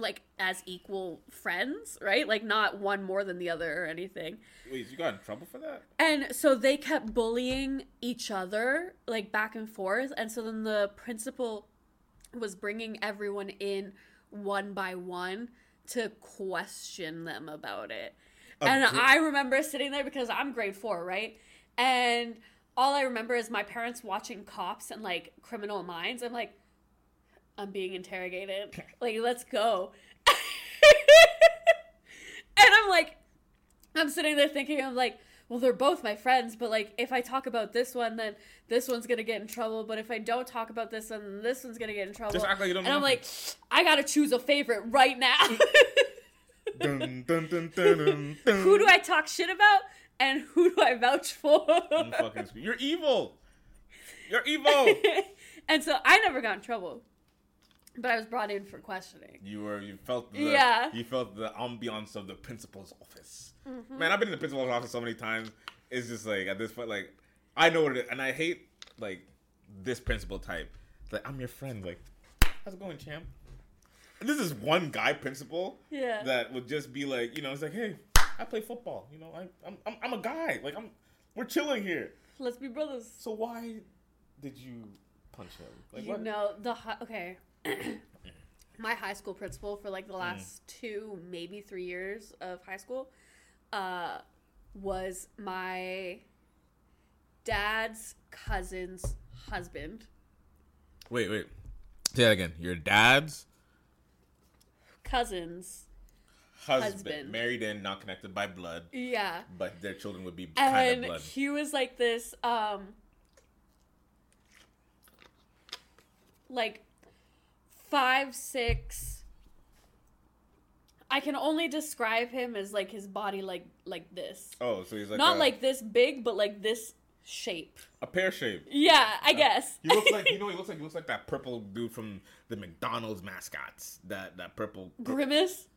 like as equal friends, right? Like not one more than the other or anything. Wait, you got in trouble for that? And so they kept bullying each other, like back and forth. And so then the principal was bringing everyone in one by one to question them about it. and gr- I remember sitting there because I'm grade four, right? And all I remember is my parents watching cops and like criminal minds. I'm like, I'm being interrogated. Like, let's go. and I'm like, I'm sitting there thinking, I'm like, well, they're both my friends, but like, if I talk about this one, then this one's gonna get in trouble. But if I don't talk about this one, then this one's gonna get in trouble. Just act like you don't and I'm know. like, I gotta choose a favorite right now. dun, dun, dun, dun, dun, dun. who do I talk shit about, and who do I vouch for? I'm fucking screw- You're evil. You're evil. and so I never got in trouble, but I was brought in for questioning. you were. You felt. The, Yeah. You felt the ambiance of the principal's office. Mm-hmm. Man, I've been in the principal's office so many times. It's just like at this point, like I know what it is, and I hate like this principal type. Like I'm your friend. Like, how's it going, champ? And this is one guy principal. Yeah. That would just be like, you know, it's like, hey, I play football. You know, I, I'm, I'm, I'm a guy. Like I'm, we're chilling here. Let's be brothers. So why did you punch him? Like you what? know the okay. My high school principal for like the Mm. last two, maybe three years of high school, uh, was my dad's cousin's husband. Wait, wait. Say that again. Your dad's Cousins, husband, Husband. married in, not connected by blood, yeah. but their children would be kind and of blood. he was like this um like five six i can only describe him as like his body like like this Oh, so he's like not a, like this big but like this shape a pear shape. yeah i uh, guess He looks like you know he looks like he looks like that purple dude from the McDonald's mascots. That that purple. grimace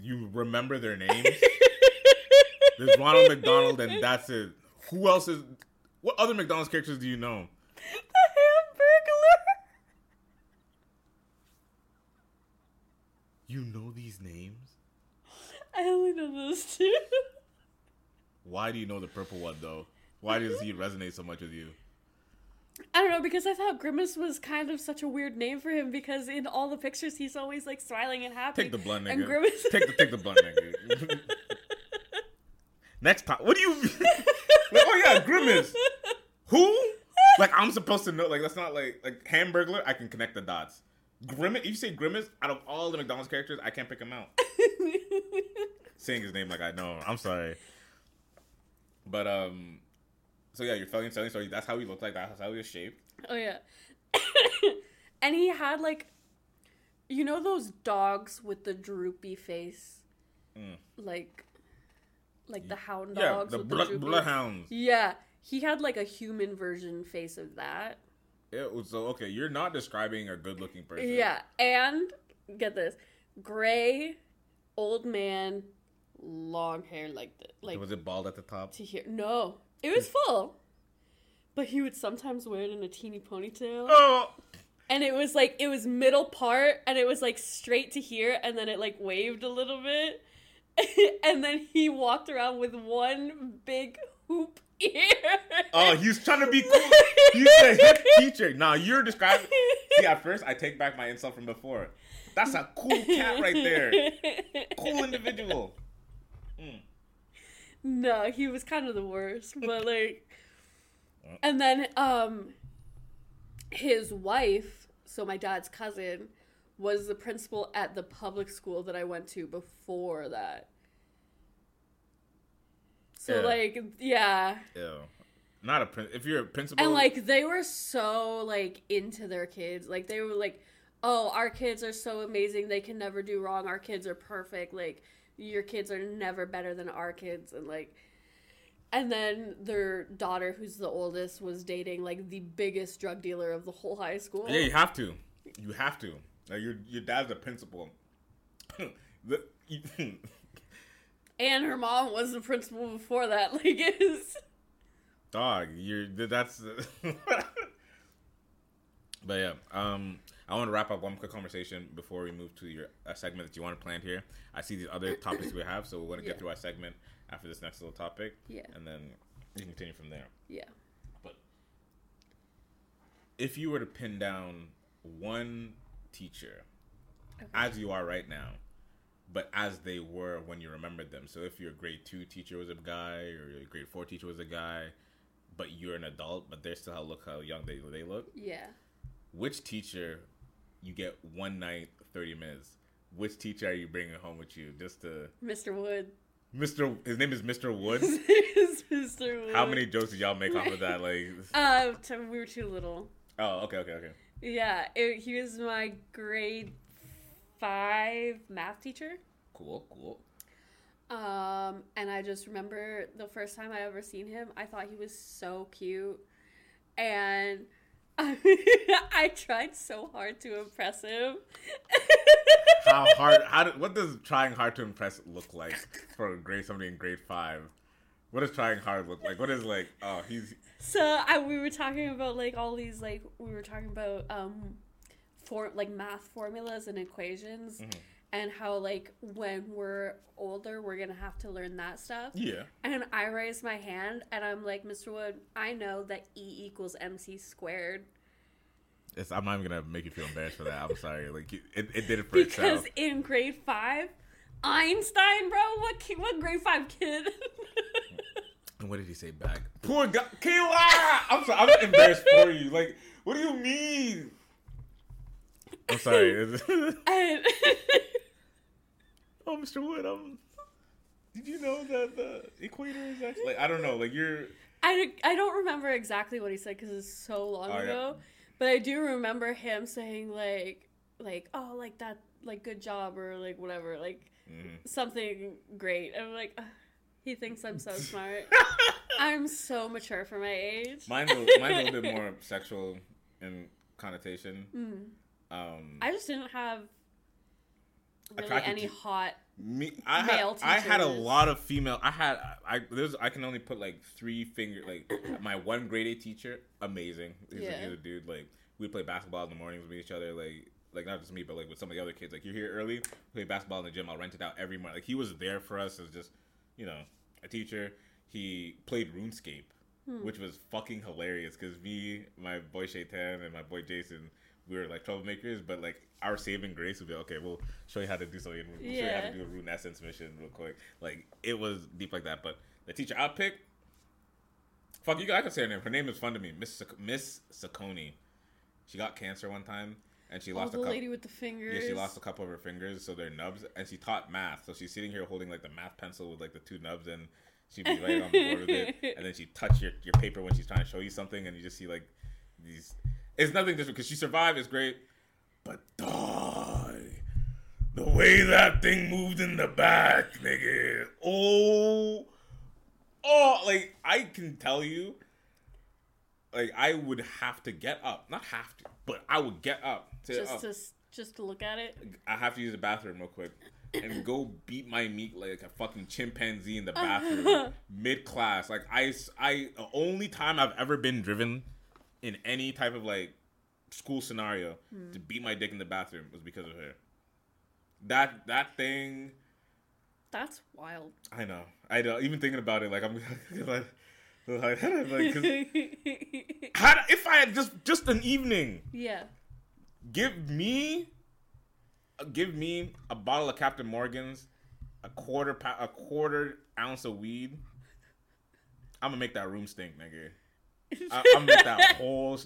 You remember their names? There's Ronald McDonald, and that's it. Who else is? What other McDonald's characters do you know? the hamburglar You know these names? i only know those two Why do you know the purple one though? Why does he resonate so much with you? I don't know because I thought Grimace was kind of such a weird name for him because in all the pictures he's always like smiling and happy. Take the blunt, And. Grimace. Take the take the blunt, nigga. Next time, what do you? like, oh yeah, Grimace. Who? Like I'm supposed to know? Like that's not like like Hamburglar. I can connect the dots. Grimace. If you say Grimace, out of all the McDonald's characters, I can't pick him out. Saying his name like I know. I'm sorry. But um, so yeah, you're telling story. That's how he looked like. That's how he was shaped. oh yeah. and he had like, you know those dogs with the droopy face, Mm. like, like the hound Yeah, dogs the with blood, the bloodhounds. Yeah, he had like a human version face of that. It was so okay. You're not describing a good-looking person. Yeah, and get this, gray, old man, long hair like the, like Was it bald at the top? to here. No, it was full, but he would sometimes wear it in a teeny ponytail, Oh, and it was like it was middle part, and it was like straight to here, and then it like waved a little bit, and then he walked around with one big hoop ear. oh, he's trying to be cool. He's a hip teacher. Now you're describing. See, at first I take back my insult from before. That's a cool cat right there. Cool individual. No, he was kind of the worst, but like, and then um, his wife, so my dad's cousin, was the principal at the public school that I went to before that. So Yeah. like, yeah, Yeah. Not a prin- if you're a principal. and like they were so like into their kids, like they were like, oh, our kids are so amazing, they can never do wrong, our kids are perfect, like your kids are never better than our kids, and like. And then their daughter, who's the oldest, was dating like the biggest drug dealer of the whole high school. yeah, you have to. You have to. Like your your dad's the principal. the, And her mom was the principal before that. Like it's dog, you're that's. but yeah, um, I want to wrap up one quick conversation before we move to your a segment that you want to plan here. I see these other topics we have, so we're going to get Yeah. through our segment after this next little topic, yeah, and then we can continue from there. yeah. But if you were to pin down one teacher Okay. as you are right now, but as they were when you remembered them. So if your grade two teacher was a guy or your grade four teacher was a guy, but you're an adult, but they're still how look how young they they look. Yeah. Which teacher you get one night, thirty minutes? Which teacher are you bringing home with you? Just to Mr. Wood. Mr. His name is Mr. Woods. It's Mr. Wood. How many jokes did y'all make off of that? Like, Uh, we were too little. oh, okay, okay, okay. Yeah, it, he was my grade five math teacher. Cool, cool. Um, and I just remember the first time I ever seen him, I thought he was so cute, and I tried so hard to impress him. How hard? How? Do, what does trying hard to impress look like for grade somebody in grade five? What does trying hard look like? What is like? Oh, he's So I we were talking about like all these like we were talking about um for like math formulas and equations. Mhm. and how like when we're older we're gonna have to learn that stuff. Yeah. And I raise my hand and I'm like, Mr. Wood, I know that E equals MC squared. It's, I'm not even gonna make you feel embarrassed for that. I'm sorry. Like it, it did it for Because itself. in grade five, Einstein, bro, what ki- what grade five kid? And what did he say back? Poor guy, Kayla. I'm sorry. I'm embarrassed for you. Like, what do you mean? I'm sorry. and oh, Mr. Wood. Um, did you know that the equator is actually like I don't know. Like you're. I, I don't remember exactly what he said because it's so long Oh, yeah. ago, but I do remember him saying like like oh like that like good job or like whatever like Mhm. something great. I'm like "Ugh, he thinks I'm so smart. I'm so mature for my age. Mine's a, mine's a little bit more sexual in connotation. Mm. Um, I just didn't have really any to- hot. Me, I Male had, I had a lot of female. I had, I there's, I can only put like three finger. Like my one grade A teacher, amazing. He's, a, Yeah. he's a dude. Like we play basketball in the mornings with each other. Like, like not just me, but like with some of the other kids. Like you're here early, play basketball in the gym. I'll rent it out every morning. Like he was there for us as just, you know, a teacher. He played RuneScape, Hmm. which was fucking hilarious because me, my boy Shaitan, and my boy Jason. We were like troublemakers, but like our saving grace would be okay. We'll show you how to do something. We'll show you how to do a rune essence mission real quick. Like it was deep like that. But the teacher I picked, fuck you. I can say her name. Her name is fun to me, Miss Miss Saccone. She got cancer one time, and she Oh, lost the a couple. lady with the fingers. Yeah, she lost a couple of her fingers, so they're nubs. And she taught math, so she's sitting here holding like the math pencil with like the two nubs, and she'd be right on the board with it. And then she touch your your paper when she's trying to show you something, and you just see like these. It's nothing different because she survived. It's great, but die. The way that thing moved in the back, nigga. Oh, oh, like I can tell you, like I would have to get up, not have to, but I would get up to. just up. to just to look at it. I have to use the bathroom real quick and go beat my meat like a fucking chimpanzee in the bathroom mid class. Like I, the only time I've ever been driven in any type of like school scenario hmm. to beat my dick in the bathroom was because of her. That that thing, That's wild. I know. I know. Even thinking about it, like I'm like, like, how, if I had just just an evening. yeah. give me give me a bottle of Captain Morgan's, a quarter pa- a quarter ounce of weed. I'm gonna make that room stink, nigga. I, I'm gonna that whole.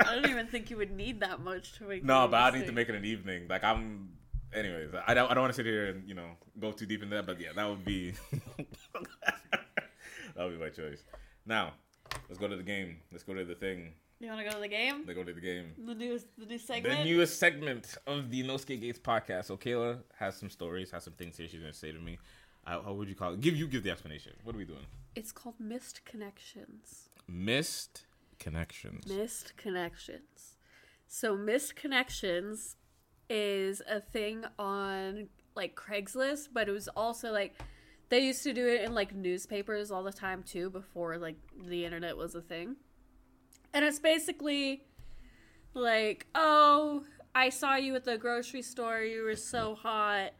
I don't even think you would need that much to make. no, but I need to make it an evening. Like I'm. Anyways, I don't. I don't want to sit here and you know go too deep into that. But yeah, that would be. that would be my choice. Now, let's go to the game. Let's go to the thing. You want to go to the game? Let's go to the game. The new the new segment. The newest segment of the No Skate Gates podcast. So Kayla has some stories, has some things here she's gonna say to me. Uh, how would you call it? Give you give the explanation. What are we doing? It's called missed connections. Missed connections. Missed connections. So missed connections is a thing on like Craigslist, but it was also like they used to do it in like newspapers all the time too before like the internet was a thing. And it's basically like, "Oh, I saw you at the grocery store. You were so hot.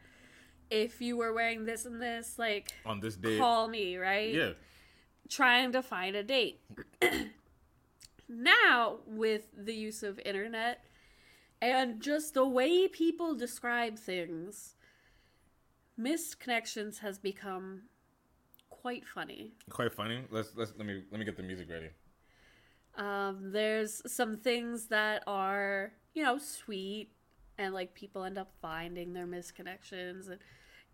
If you were wearing this and this, like On this day, call me, right?" yeah, trying to find a date. now, with the use of internet and just the way people describe things, missed connections has become quite funny. quite funny. Let's let's let me let me get the music ready. Um, there's some things that are, you know, sweet and like people end up finding their missed connections and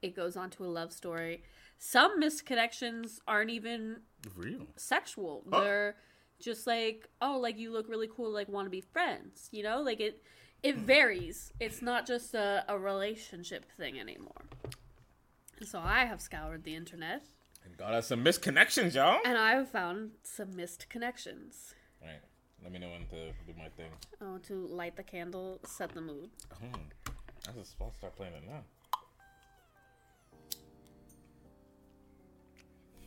it goes on to a love story. Some missed connections aren't even Real. sexual. Oh. They're just like, oh, like you look really cool, like want to be friends. You know, like it. It hmm. varies. It's not just a, a relationship thing anymore. So I have scoured the internet And got us some misconnections, y'all. and I have found some missed connections. Right. Let me know when to do my thing. Oh, to light the candle, set the mood. Hmm. I just start playing it now.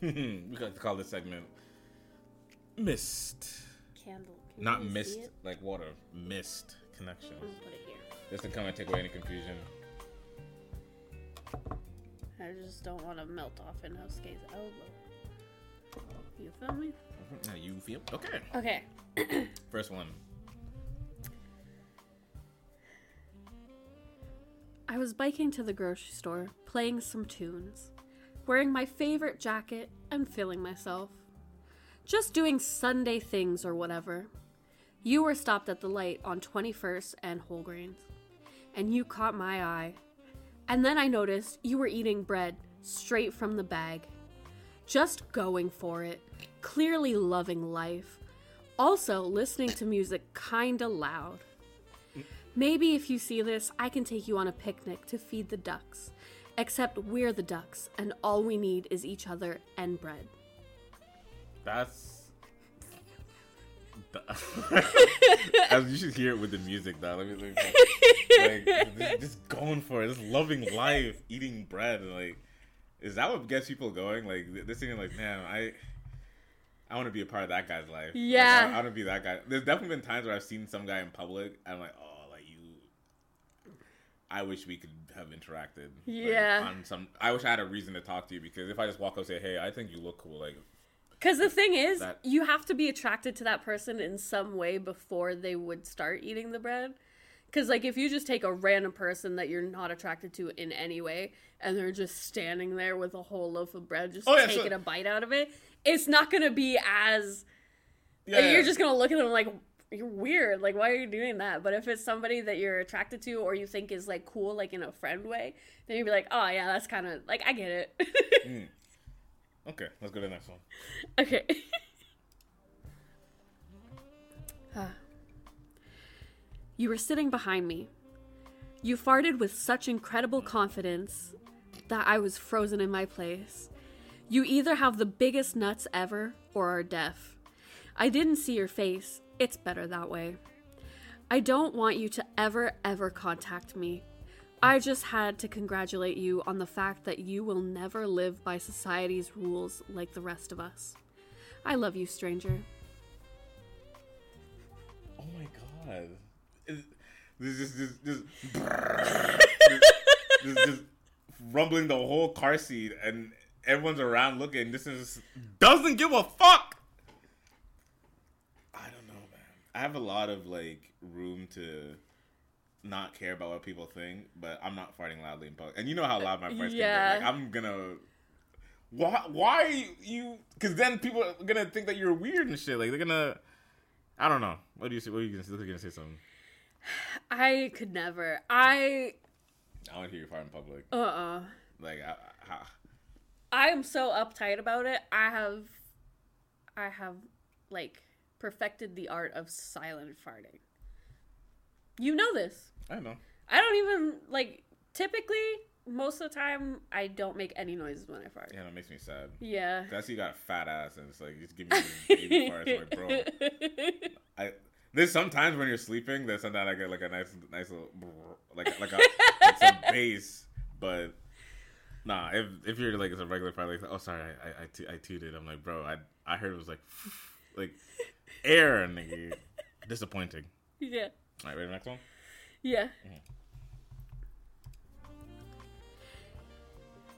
we got to call this segment Mist. Candle. Can Not mist like water. Mist connections. Put it here. Just to come and take away any confusion. I just don't want to melt off in Hosuke's elbow. You feel me? Now you feel okay. Okay. First one. I was biking to the grocery store, playing some tunes, wearing my favorite jacket, and feeling myself. Just doing Sunday things or whatever. You were stopped at the light on 21st and Whole Grains, and you caught my eye. And then I noticed you were eating bread straight from the bag. Just going for it, clearly loving life. Also, listening to music kinda loud. Maybe if you see this, I can take you on a picnic to feed the ducks. Except we're the ducks, and all we need is each other and bread. That's. As you should hear it with the music, though. Let me, let me like, just, just going for it, just loving life, eating bread, like, is that what gets people going? Like, this thing, like, man, I, I want to be a part of that guy's life. Like, Yeah. I, I want to be that guy. There's definitely been times where I've seen some guy in public, and I'm like, oh, like you. I wish we could have interacted. like, Yeah. on some, I wish I had a reason to talk to you because if I just walk up and say, hey, I think you look cool, like, Because the thing is, That- you have to be attracted to that person in some way before they would start eating the bread. Because, like, if you just take a random person that you're not attracted to in any way, and they're just standing there with a whole loaf of bread, just Oh, yeah, so- taking a bite out of it, it's not going to be as. yeah, You're just going to look at them like, you're weird. Like, why are you doing that? But if it's somebody that you're attracted to or you think is, like, cool, like, in a friend way, then you'd be like, oh, yeah, that's kind of, like, I get it. Okay, let's go to the next one. Okay. Ah. You were sitting behind me. You farted with such incredible confidence that I was frozen in my place. You either have the biggest nuts ever or are deaf. I didn't see your face. It's better that way. I don't want you to ever, ever contact me. I just had to congratulate you on the fact that you will never live by society's rules like the rest of us. I love you, stranger. Oh my god. Is- This is just just just, just rumbling the whole car seat and everyone's around looking. This is doesn't give a fuck. I don't know, man. I have a lot of like room to not care about what people think, but I'm not farting loudly in public. And you know how loud my farts Yeah. can get. Like I'm gonna why why you because then people are gonna think that you're weird and shit. Like they're gonna I don't know. What do you say? What are you gonna say? You're gonna say something? I could never. I I want to hear you fart in public. uh uh Like, I, I, I am so uptight about it. I have I have like perfected the art of silent farting. You know this. I don't know. I don't even like typically most of the time I don't make any noises when I fart. Yeah, that makes me sad. Yeah. That's you got a fat ass, and it's like just give me baby farts, like bro. I there's sometimes when you're sleeping, there's sometimes I get like a nice, nice little like like a like some bass, but nah. If if you're like it's a regular fart, like oh sorry, I I, I, t- I tooted. I'm like bro, I I heard it was like like air, nigga. Disappointing. yeah. All right, ready for the next one? Yeah. Mm-hmm.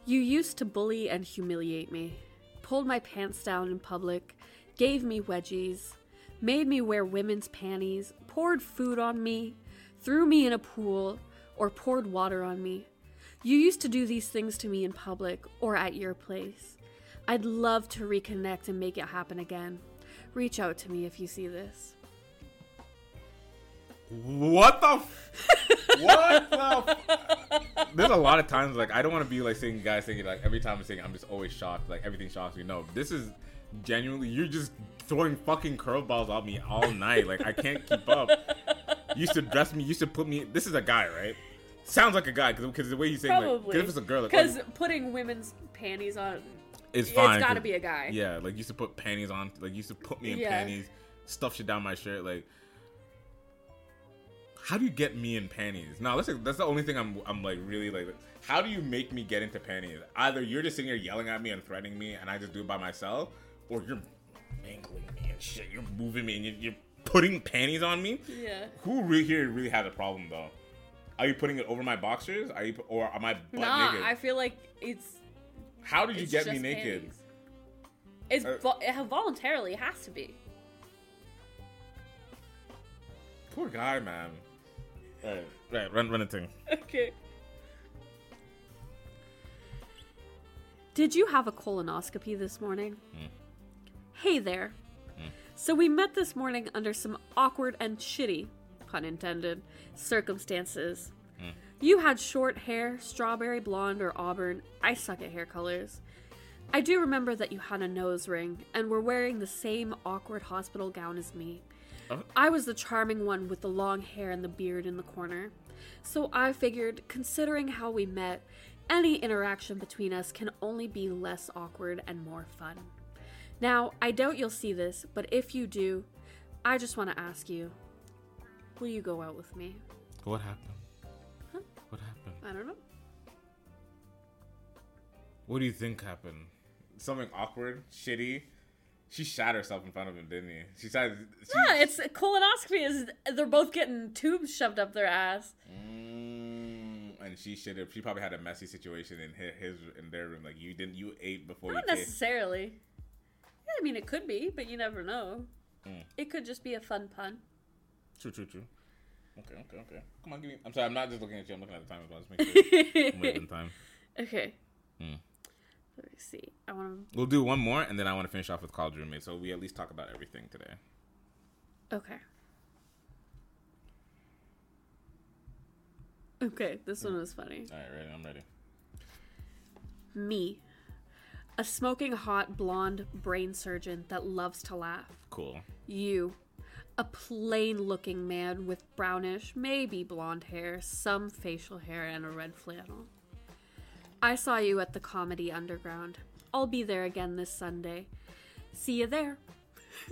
You used to bully and humiliate me, pulled my pants down in public, gave me wedgies, made me wear women's panties, poured food on me, threw me in a pool, or poured water on me. You used to do these things to me in public or at your place. I'd love to reconnect and make it happen again. Reach out to me if you see this. What the? F- what the? F- There's a lot of times like I don't want to be like saying guys saying like every time I'm saying I'm just always shocked like everything shocks me. No, this is genuinely you're just throwing fucking curveballs at me all night. Like I can't keep up. You used to dress me. You used to put me. This is a guy, right? Sounds like a guy because the way you say like 'cause Probably. if it's a girl, like, Because putting women's panties on, is it's It's gotta be a guy. Yeah, like used to put panties on. Like used to put me in Yeah. panties, stuff shit down my shirt. Like, how do you get me in panties? Now that's that's the only thing I'm I'm like really like. How do you make me get into panties? Either you're just sitting here yelling at me and threatening me, and I just do it by myself, or you're mangling me and shit. You're moving me and you're, you're putting panties on me. Yeah. Who really here really has a problem though? Are you putting it over my boxers? Are you or am I butt nah, naked? I feel like it's. How did you it's get me naked? panties. It's Uh, vo- it voluntarily it has to be. Poor guy, man. Right, right. Run, run a thing. Okay. Did you have a colonoscopy this morning? Hey there. So we met this morning under some awkward and shitty, pun intended, circumstances. You had short hair, strawberry blonde or auburn. I suck at hair colors. I do remember that you had a nose ring and were wearing the same awkward hospital gown as me. Oh. I was the charming one with the long hair and the beard in the corner. So I figured, considering how we met, any interaction between us can only be less awkward and more fun. Now, I doubt you'll see this, but if you do, I just want to ask you will you go out with me? What happened? What happened? I don't know. What do you think happened? Something awkward, shitty. She shot herself in front of him, didn't he? She said. Yeah, it's colonoscopy is they're both getting tubes shoved up their ass. Mm, and she should have. She probably had a messy situation in his, his in their room. Like you didn't. You ate before Not you came. necessarily. Yeah, I mean it could be, but you never know. Mm. It could just be a fun pun. True, true, true. Okay, okay, okay. Come on, give me. I'm sorry. I'm not just looking at you. I'm looking at the time as well. Just make sure I'm waiting time. Okay. Hmm. Let me see. I want to. We'll do one more, and then I want to finish off with college roommates. So we at least talk about everything today. Okay. Okay, this one was funny. All right, ready? I'm ready. Me, a smoking hot blonde brain surgeon that loves to laugh. Cool. You, a plain looking man with brownish, maybe blonde hair, some facial hair, and a red flannel. I saw you at the Comedy Underground. I'll be there again this Sunday. See you there.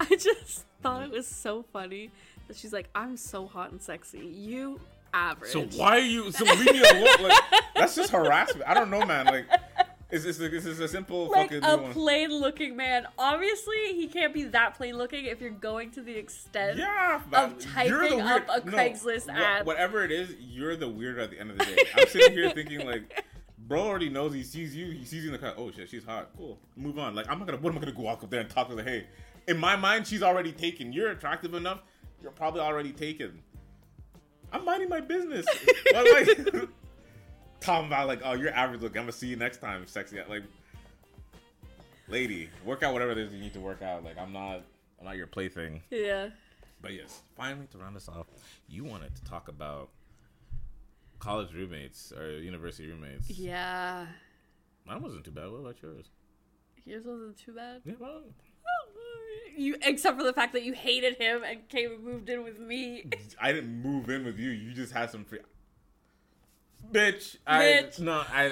I just thought it was so funny that she's like, I'm so hot and sexy. You average. So why are you? So leave me alone. Like that's just harassment. I don't know, man. Like, is this is this a simple like fucking a plain looking man. Obviously, he can't be that plain looking if you're going to the extent Yeah, of but you're typing up a no, Craigslist wha- ad. Whatever it is, you're the weirdo at the end of the day. I'm sitting here thinking like, bro already knows he sees you. He sees you in the car. Oh shit, she's hot. Cool. Move on. Like I'm not gonna. What am I gonna go walk up there and talk to her? Hey, in my mind, she's already taken. You're attractive enough. You're probably already taken. I'm minding my business. Like, talking about like, oh, you're average looking. I'm gonna see you next time, sexy. Like, lady, work out whatever it is you need to work out. Like, I'm not. I'm not your plaything. yeah. But yes, finally to round us off, you wanted to talk about college roommates or university roommates. Yeah. Mine wasn't too bad. What about yours? Yours wasn't too bad. Yeah, well, You, except for the fact that you hated him and came and moved in with me. I didn't move in with you. You just had some free. Bitch, Bitch. I no, I,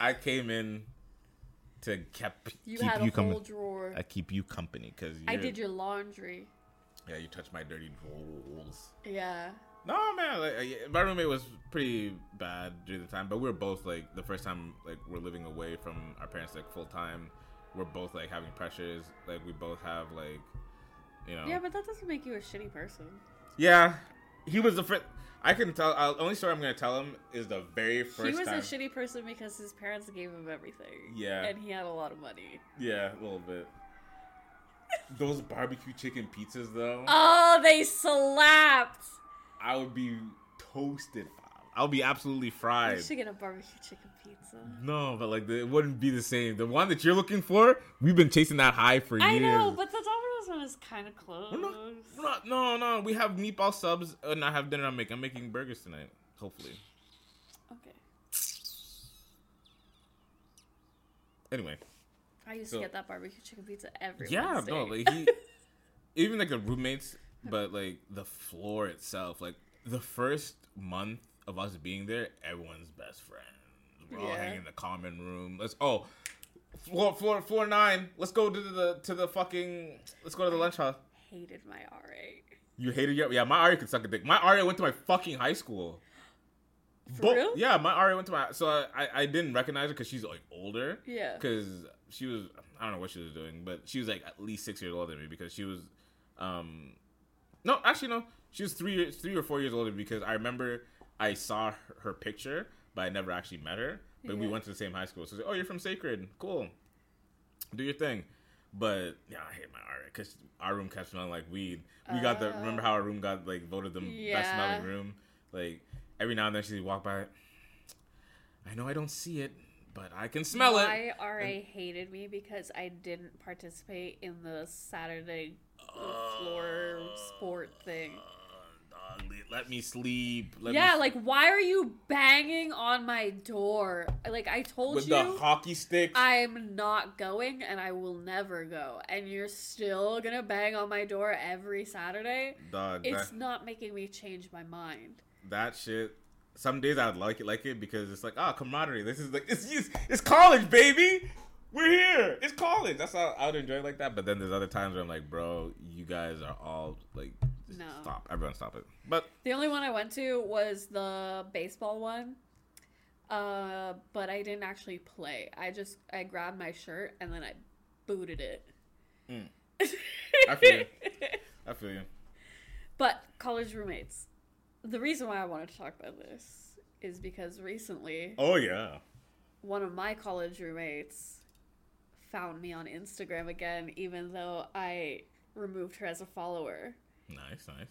I I came in to kept You keep had a you whole company. drawer. I keep you company because I did your laundry. yeah. You touched my dirty drawers. Yeah. No man, like uh, my roommate was pretty bad during the time, but we were both like the first time like we're living away from our parents like full time. We're both like having pressures. Like we both have like, you know. Yeah, but that doesn't make you a shitty person. Yeah, he was the first. I can tell. Uh, only story I'm gonna tell him is the very first he was time. a shitty person because his parents gave him everything. Yeah. And he had a lot of money. yeah, a little bit. Those barbecue chicken pizzas though, Oh, they slapped. I would be toasted. I would be absolutely fried. should get a barbecue chicken pizza. No, but like the, it wouldn't be the same. The one that you're looking for, we've been chasing that high for years. I know, but the Domino's one is kind of close. We're not, we're not, no, no, we have meatball subs, and I have dinner. I'm making. I'm making burgers tonight. Hopefully. Okay. Anyway, I used So- to get that barbecue chicken pizza every yeah, Wednesday. no, like he, even like the roommates, but like the floor itself, like the first month of us being there, everyone's best friends. We're all hanging in the common room. Let's oh, floor floor floor nine. Let's go to the to the fucking. Let's go to the lunch hall. hated my RA. You hated your yeah. My RA could suck a dick. My RA went to my fucking high school. For Bo- real? Yeah, my RA went to my. So I I, I didn't recognize her because she's like older. Yeah. Because she was I don't know what she was doing, but she was like at least six years older than me because she was, um, No, actually no. She was three years, three or four years older because I remember I saw her, her picture, but I never actually met her. But we went to the same high school. So, like, oh, you're from Sacred. Cool. Do your thing. But yeah, I hate my art because our room kept smelling like weed. We got the Oh. remember how our room got like voted the best smelling room. Like every now and then she'd walk by. I know I don't see it, but I can smell it. My RA hated me because I didn't participate in the Saturday oh. floor sport thing. Let me sleep. Let yeah, me like why are you banging on my door? Like I told with you, the hockey stick. I'm not going and I will never go, and you're still gonna bang on my door every Saturday. Dog, It's that, not making me change my mind. that shit. Some days I'd like it, like it because it's like, ah, camaraderie. This is like, it's it's, it's college, baby. We're here. It's college. That's how I would enjoy it like that. But then there's other times where I'm like, bro, you guys are all like, No. stop. Everyone, stop it. But The only one I went to was the baseball one. Uh, but I didn't actually play. I just I grabbed my shirt and then I booted it. Mm. I feel you. I feel you. But college roommates. The reason why I wanted to talk about this is because recently Oh yeah. one of my college roommates found me on Instagram again, even though I removed her as a follower. Nice, nice.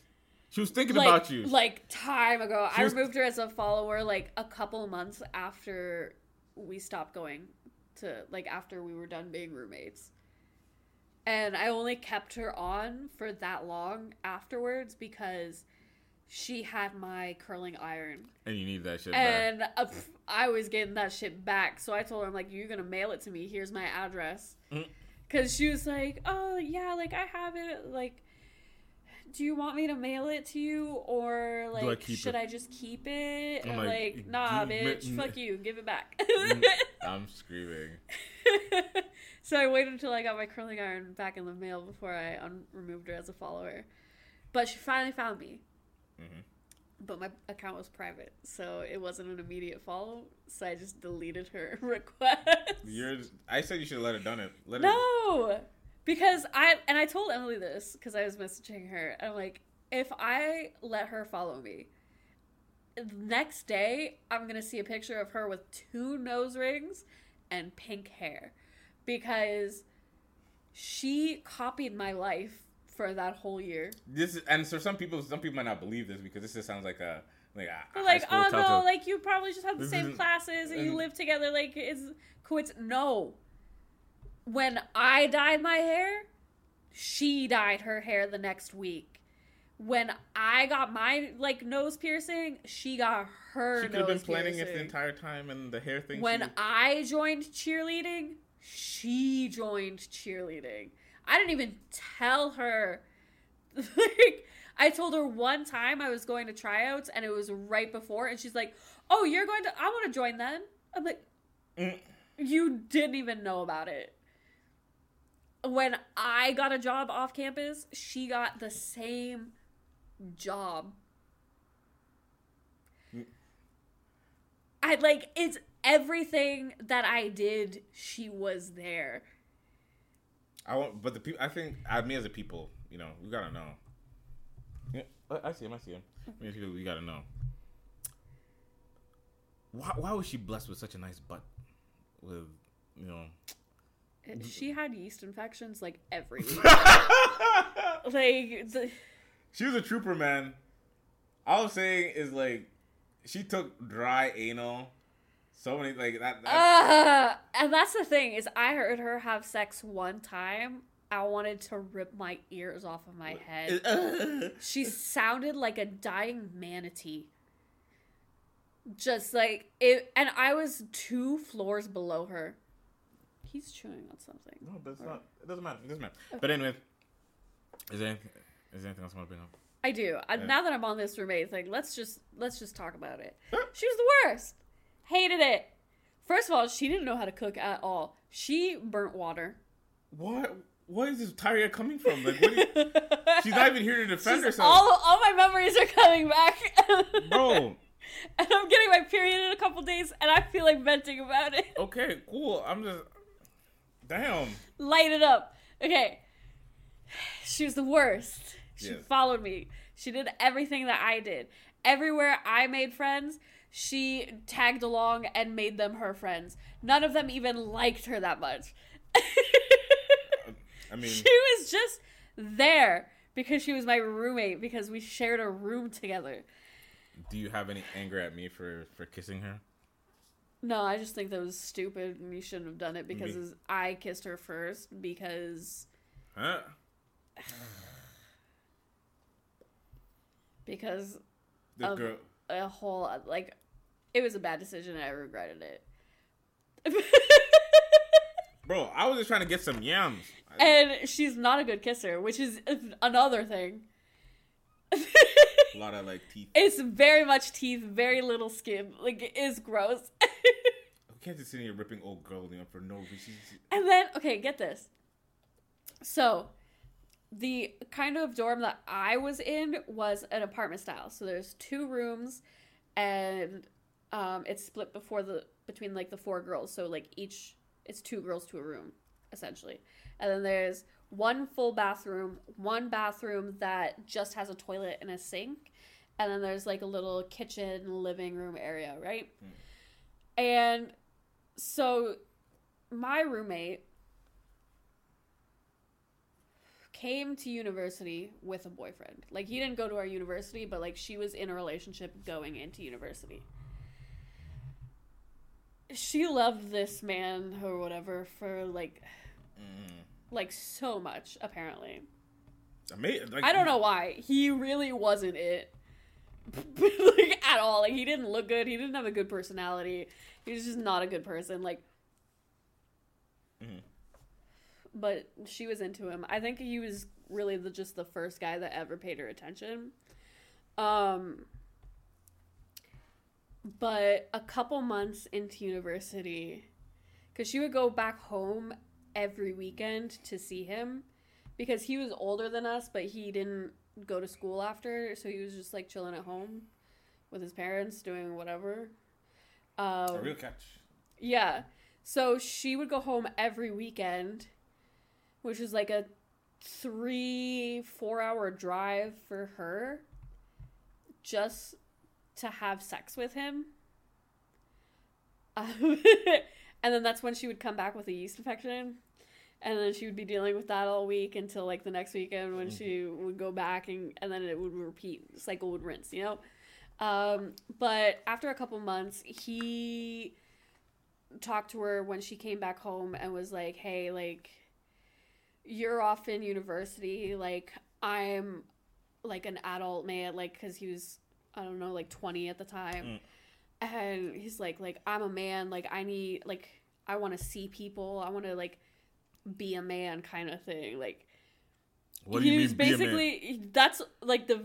She was thinking like, about you. Like time ago. She I was- removed her as a follower like a couple months after we stopped going to like after we were done being roommates. And I only kept her on for that long afterwards because she had my curling iron. and you need that shit back. And uh, I was getting that shit back. So I told her, I'm like, you're going to mail it to me. Here's my address. Mm. Because she was like, oh, yeah, like, I have it. Like, do you want me to mail it to you? Or, like, keep should it? I just keep it? I'm like, like, nah, bitch. Fuck you. Give it back. I'm screaming. so I waited until I got my curling iron back in the mail before I un- removed her as a follower. But she finally found me. Mhm. But my account was private, so it wasn't an immediate follow. So I just deleted her request. You're. I said you should have let her done it. Let her. Because I and I told Emily this because I was messaging her. I'm like, if I let her follow me, the next day I'm gonna see a picture of her with two nose rings and pink hair, because she copied my life for that whole year. This is, and for some people, some people might not believe this because this just sounds like a like a like, oh no, like you probably just have the same classes and you and- live together. Like it's coinc. No. When I dyed my hair, she dyed her hair the next week. When I got my like nose piercing, she got her. She could have been planning it the entire time, and the hair thing. When she, I joined cheerleading, she joined cheerleading. I didn't even tell her. like, I told her one time I was going to tryouts and it was right before, and she's like, Oh, you're going to, I want to join then. I'm like, Mm. You didn't even know about it. When I got a job off campus, she got the same job. Mm. I like it's everything that I did, she was there. I won't, but the people. I think, I me as a people, you know, we gotta know. Yeah, I- I see him. I see him. Me as people, we gotta know. Why, why was she blessed with such a nice butt? With, you know. She had yeast infections like every week. like the, She was a trooper, man. All I'm saying is like, she took dry anal. So many like that. that uh, and that's the thing is I heard her have sex one time. I wanted to rip my ears off of my head. She sounded like a dying manatee. Just like it, and I was two floors below her. He's chewing on something. no, but it's not. It doesn't matter. It doesn't matter. But anyway, is there anything, is there anything else I want to bring up? I do. I, Yeah. Now that I'm on this roommate thing, let's just let's just talk about it. She was the worst. Hated it. First of all, she didn't know how to cook at all. She burnt water. What? What is this Tyria coming from? Like, you, she's not even here to defend She's- herself, all all my memories are coming back. bro. and I'm getting my period in a couple days, and I feel like venting about it. Okay, cool. I'm just. Damn. Light it up. Okay. She was the worst. She Yes. followed me. She did everything that I did. Everywhere I made friends, she tagged along and made them her friends. None of them even liked her that much. I mean, she was just there because she was my roommate because we shared a room together. do you have any anger at me for for kissing her? No, I just think that was stupid and you shouldn't have done it because Me- I kissed her first because Huh? because Of- girl. a whole like it was a bad decision and I regretted it. Bro, I was just trying to get some yams. And she's not a good kisser, which is another thing. a lot of like teeth. it's very much teeth, very little skin. Like it is gross. I can't just sit here ripping old girls you know, for no reason. And then, okay, get this. So, the kind of dorm that I was in was an apartment style. So there's two rooms, and um, it's split before the between like the four girls. So like each, it's two girls to a room, essentially. And then there's one full bathroom, one bathroom that just has a toilet and a sink, and then there's like a little kitchen, living room area, right? And so my roommate came to university with a boyfriend. Like he didn't go to our university, but like she was in a relationship going into university. She loved this man or whatever for like Mm. Like so much apparently. Ama- like, I don't know why. He really wasn't it. like at all. Like he didn't look good. He didn't have a good personality. He was just not a good person. Like Mhm. but she was into him. I think he was really the just the first guy that ever paid her attention. Um but a couple months into university cuz she would go back home every weekend to see him because he was older than us but he didn't go to school after so he was just like chilling at home with his parents doing whatever. Um, A real catch. yeah. So she would go home every weekend, which is like a three, four hour drive for her just to have sex with him. Um, and then that's when she would come back with a yeast infection. And then she would be dealing with that all week until like the next weekend when she would go back and, and then it would repeat. Cycle would rinse, you know? Um, but after a couple months, he talked to her when she came back home and was like, "Hey, like you're off in university, like I'm like an adult man, like cuz he was I don't know, like 20 at the time." And he's like like I'm a man, like I need like I want to see people. I want to like be a man kind of thing. Like What do you mean? be a man? basically that's like the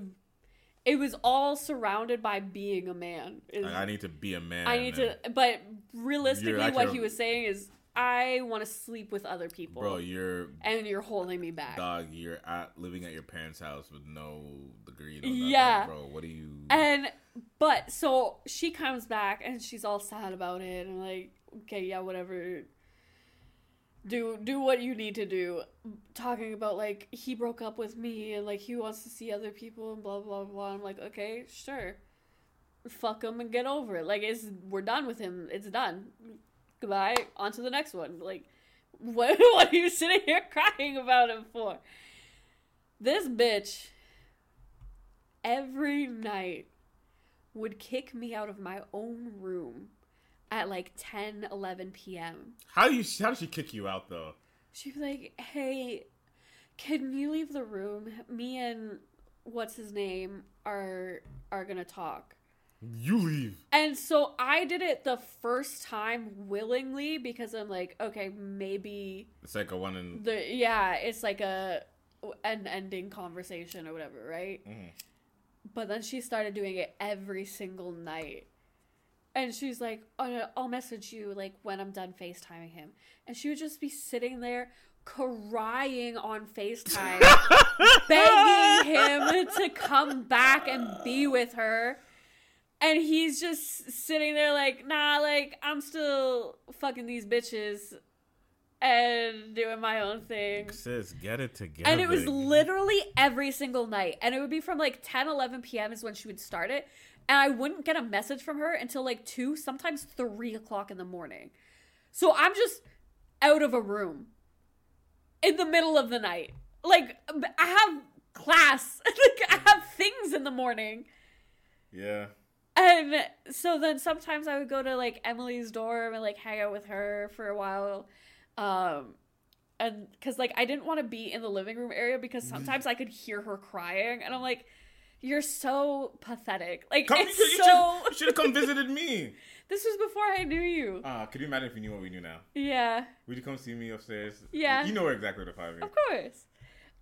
it was all surrounded by being a man. Like, I need to be a man. I need to, but realistically, what he was saying is, I want to sleep with other people, Bro, you're and you're holding me back. dog. You're at living at your parents' house with no degree. No Yeah. bro. What do you? And but so she comes back and she's all sad about it and like, okay, yeah, whatever. Do do what you need to do. Talking about like he broke up with me and like he wants to see other people and blah blah blah. I'm like, okay, sure. Fuck him and get over it. Like it's we're done with him. It's done. Goodbye. On to the next one. Like what what are you sitting here crying about him for? This bitch every night would kick me out of my own room at like 10 11 p.m How do you? How does she kick you out though? she'd be like hey can you leave the room me and what's his name are are gonna talk You leave. and so i did it the first time willingly because i'm like okay maybe It's like a one and the yeah it's like a an ending conversation or whatever right Mhm. but then she started doing it every single night and she's like oh, no, i'll message you like when i'm done facetiming him and she would just be sitting there crying on facetime begging him to come back and be with her and he's just sitting there like nah like i'm still fucking these bitches and doing my own thing. Sis, get it together. And it was literally every single night. And it would be from like 10, 11 p.m. is when she would start it. And I wouldn't get a message from her until like 2, sometimes 3 o'clock in the morning. So I'm just out of a room in the middle of the night. Like, I have class, like, I have things in the morning. Yeah. And so then sometimes I would go to like Emily's dorm and like hang out with her for a while. Um, and because like I didn't want to be in the living room area because sometimes I could hear her crying, and I'm like, "You're so pathetic." Like Come, it's you, you so. should, should have come visited me. this was before I knew you. Uh, could you imagine if you knew what we knew now? Yeah, Would you come see me upstairs? Yeah. You know where exactly to find me. of course.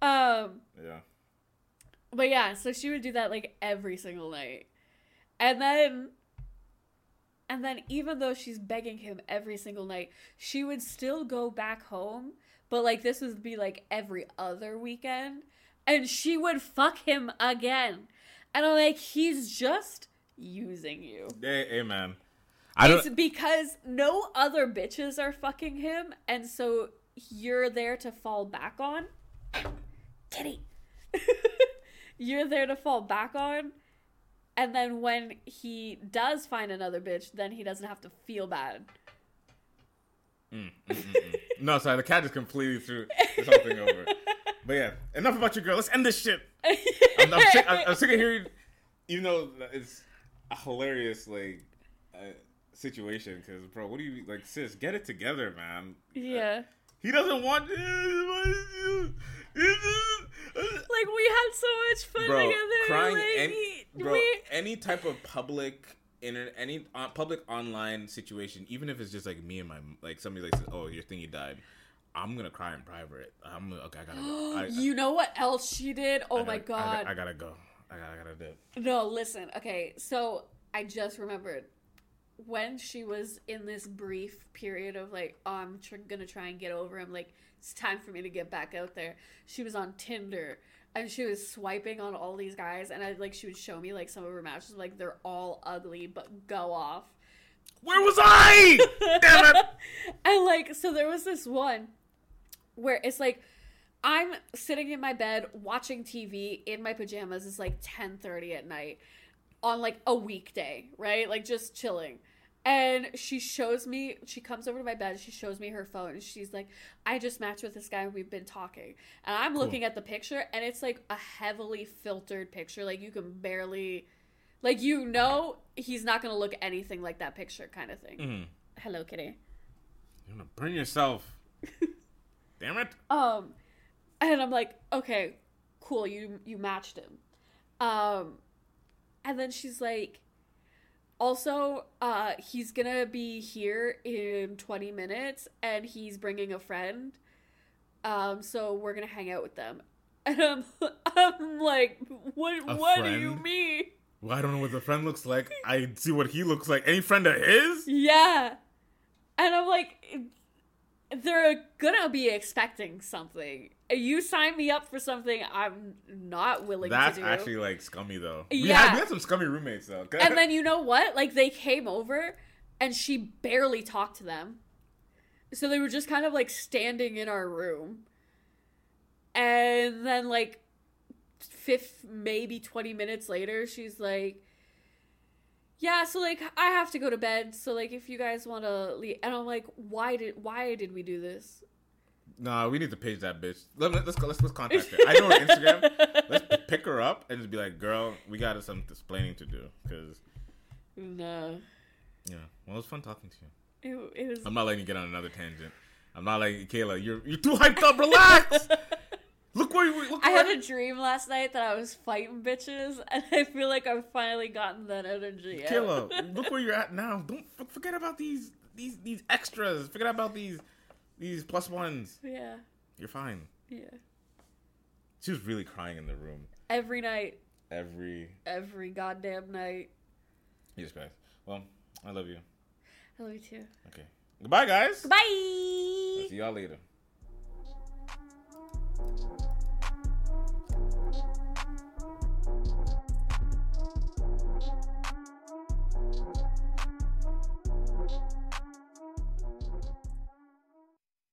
Um, Yeah. but yeah, so she would do that like every single night, and then. And then, even though she's begging him every single night, she would still go back home. But like, this would be like every other weekend. And she would fuck him again. And I'm like, he's just using you. Hey, man. I don't. It's because no other bitches are fucking him. And so you're there to fall back on. Kitty. you're there to fall back on. And then when he does find another bitch, then he doesn't have to feel bad. Mm, mm, mm, no, sorry. The cat just completely threw this whole thing over. But yeah, enough about your girl. Let's end this shit. I'm, I'm, sick, I'm, I'm sick of hearing, even though it's a hilarious like uh, situation. Because bro, what do you like, sis? Get it together, man. yeah. Uh, he doesn't want. Like we had so much fun bro, together. crying like, any, bro, we- any type of public internet, any uh, public online situation, even if it's just like me and my like somebody like, says, oh, your thingy died. I'm gonna cry in private. I'm okay. I gotta. Go. I, you know what else she did? Oh my gotta- I god. gotta, I gotta go. I gotta, I gotta do it. No, listen. Okay, so I just remembered when she was in this brief period of like, oh, I'm tr- gonna try and get over him. Like, it's time for me to get back out there. She was on Tinder and she was swiping on all these guys, and I like she would show me like some of her matches. Like, they're all ugly, but go off. Where was I? Damn it! And like, so there was this one where it's like I'm sitting in my bed watching TV in my pajamas. It's like 10:30 at night on like a weekday, right? Like just chilling. And she shows me, she comes over to my bed, she shows me her phone, and she's like, I just matched with this guy and we've been talking. And I'm looking at the picture, and it's like a heavily filtered picture. Like you can barely, like, you know, he's not gonna look anything like that picture, kind of thing. Mhm. Hello, kitty. You're gonna burn yourself. Damn it! Um, and I'm like, okay, cool, you you matched him. Um, and then she's like, also, uh, he's gonna be here in 20 minutes, and he's bringing a friend. Um, so we're gonna hang out with them. And I'm, I'm like, what? A what do you mean? Well, I don't know what the friend looks like. I see what he looks like. Any friend of his? Yeah. And I'm like, they're gonna be expecting something. You sign me up for something I'm not willing That's to do. actually like scummy though. We Yeah. had we had some scummy roommates though. and then you know what? Like they came over and she barely talked to them. So they were just kind of like standing in our room. And then like fifth maybe 20 minutes later, she's like yeah, so like I have to go to bed. So like if you guys want to leave and I'm like why did why did we do this? Nah, we need to page that bitch. Let, let, let's. Let's, let's contact her. I know her Instagram. Let's pick her up and just be like, "Girl, we got some explaining to do." Because No. yeah, well, it was fun talking to you. It, it was I'm not letting you get on another tangent. I'm not like Kayla. You're you're too hyped up. Relax. look where you. Look I where, had a dream last night that I was fighting bitches, and I feel like I've finally gotten that energy. Kayla, look where you're at now. Don't f- forget about these these these extras. Forget about these these plus ones. Yeah. You're fine. Yeah. She was really crying in the room. Every night. Every. Every goddamn night. Jesus Christ. Well, I love you. I love you too. Okay. Goodbye, guys. Goodbye. See y'all later.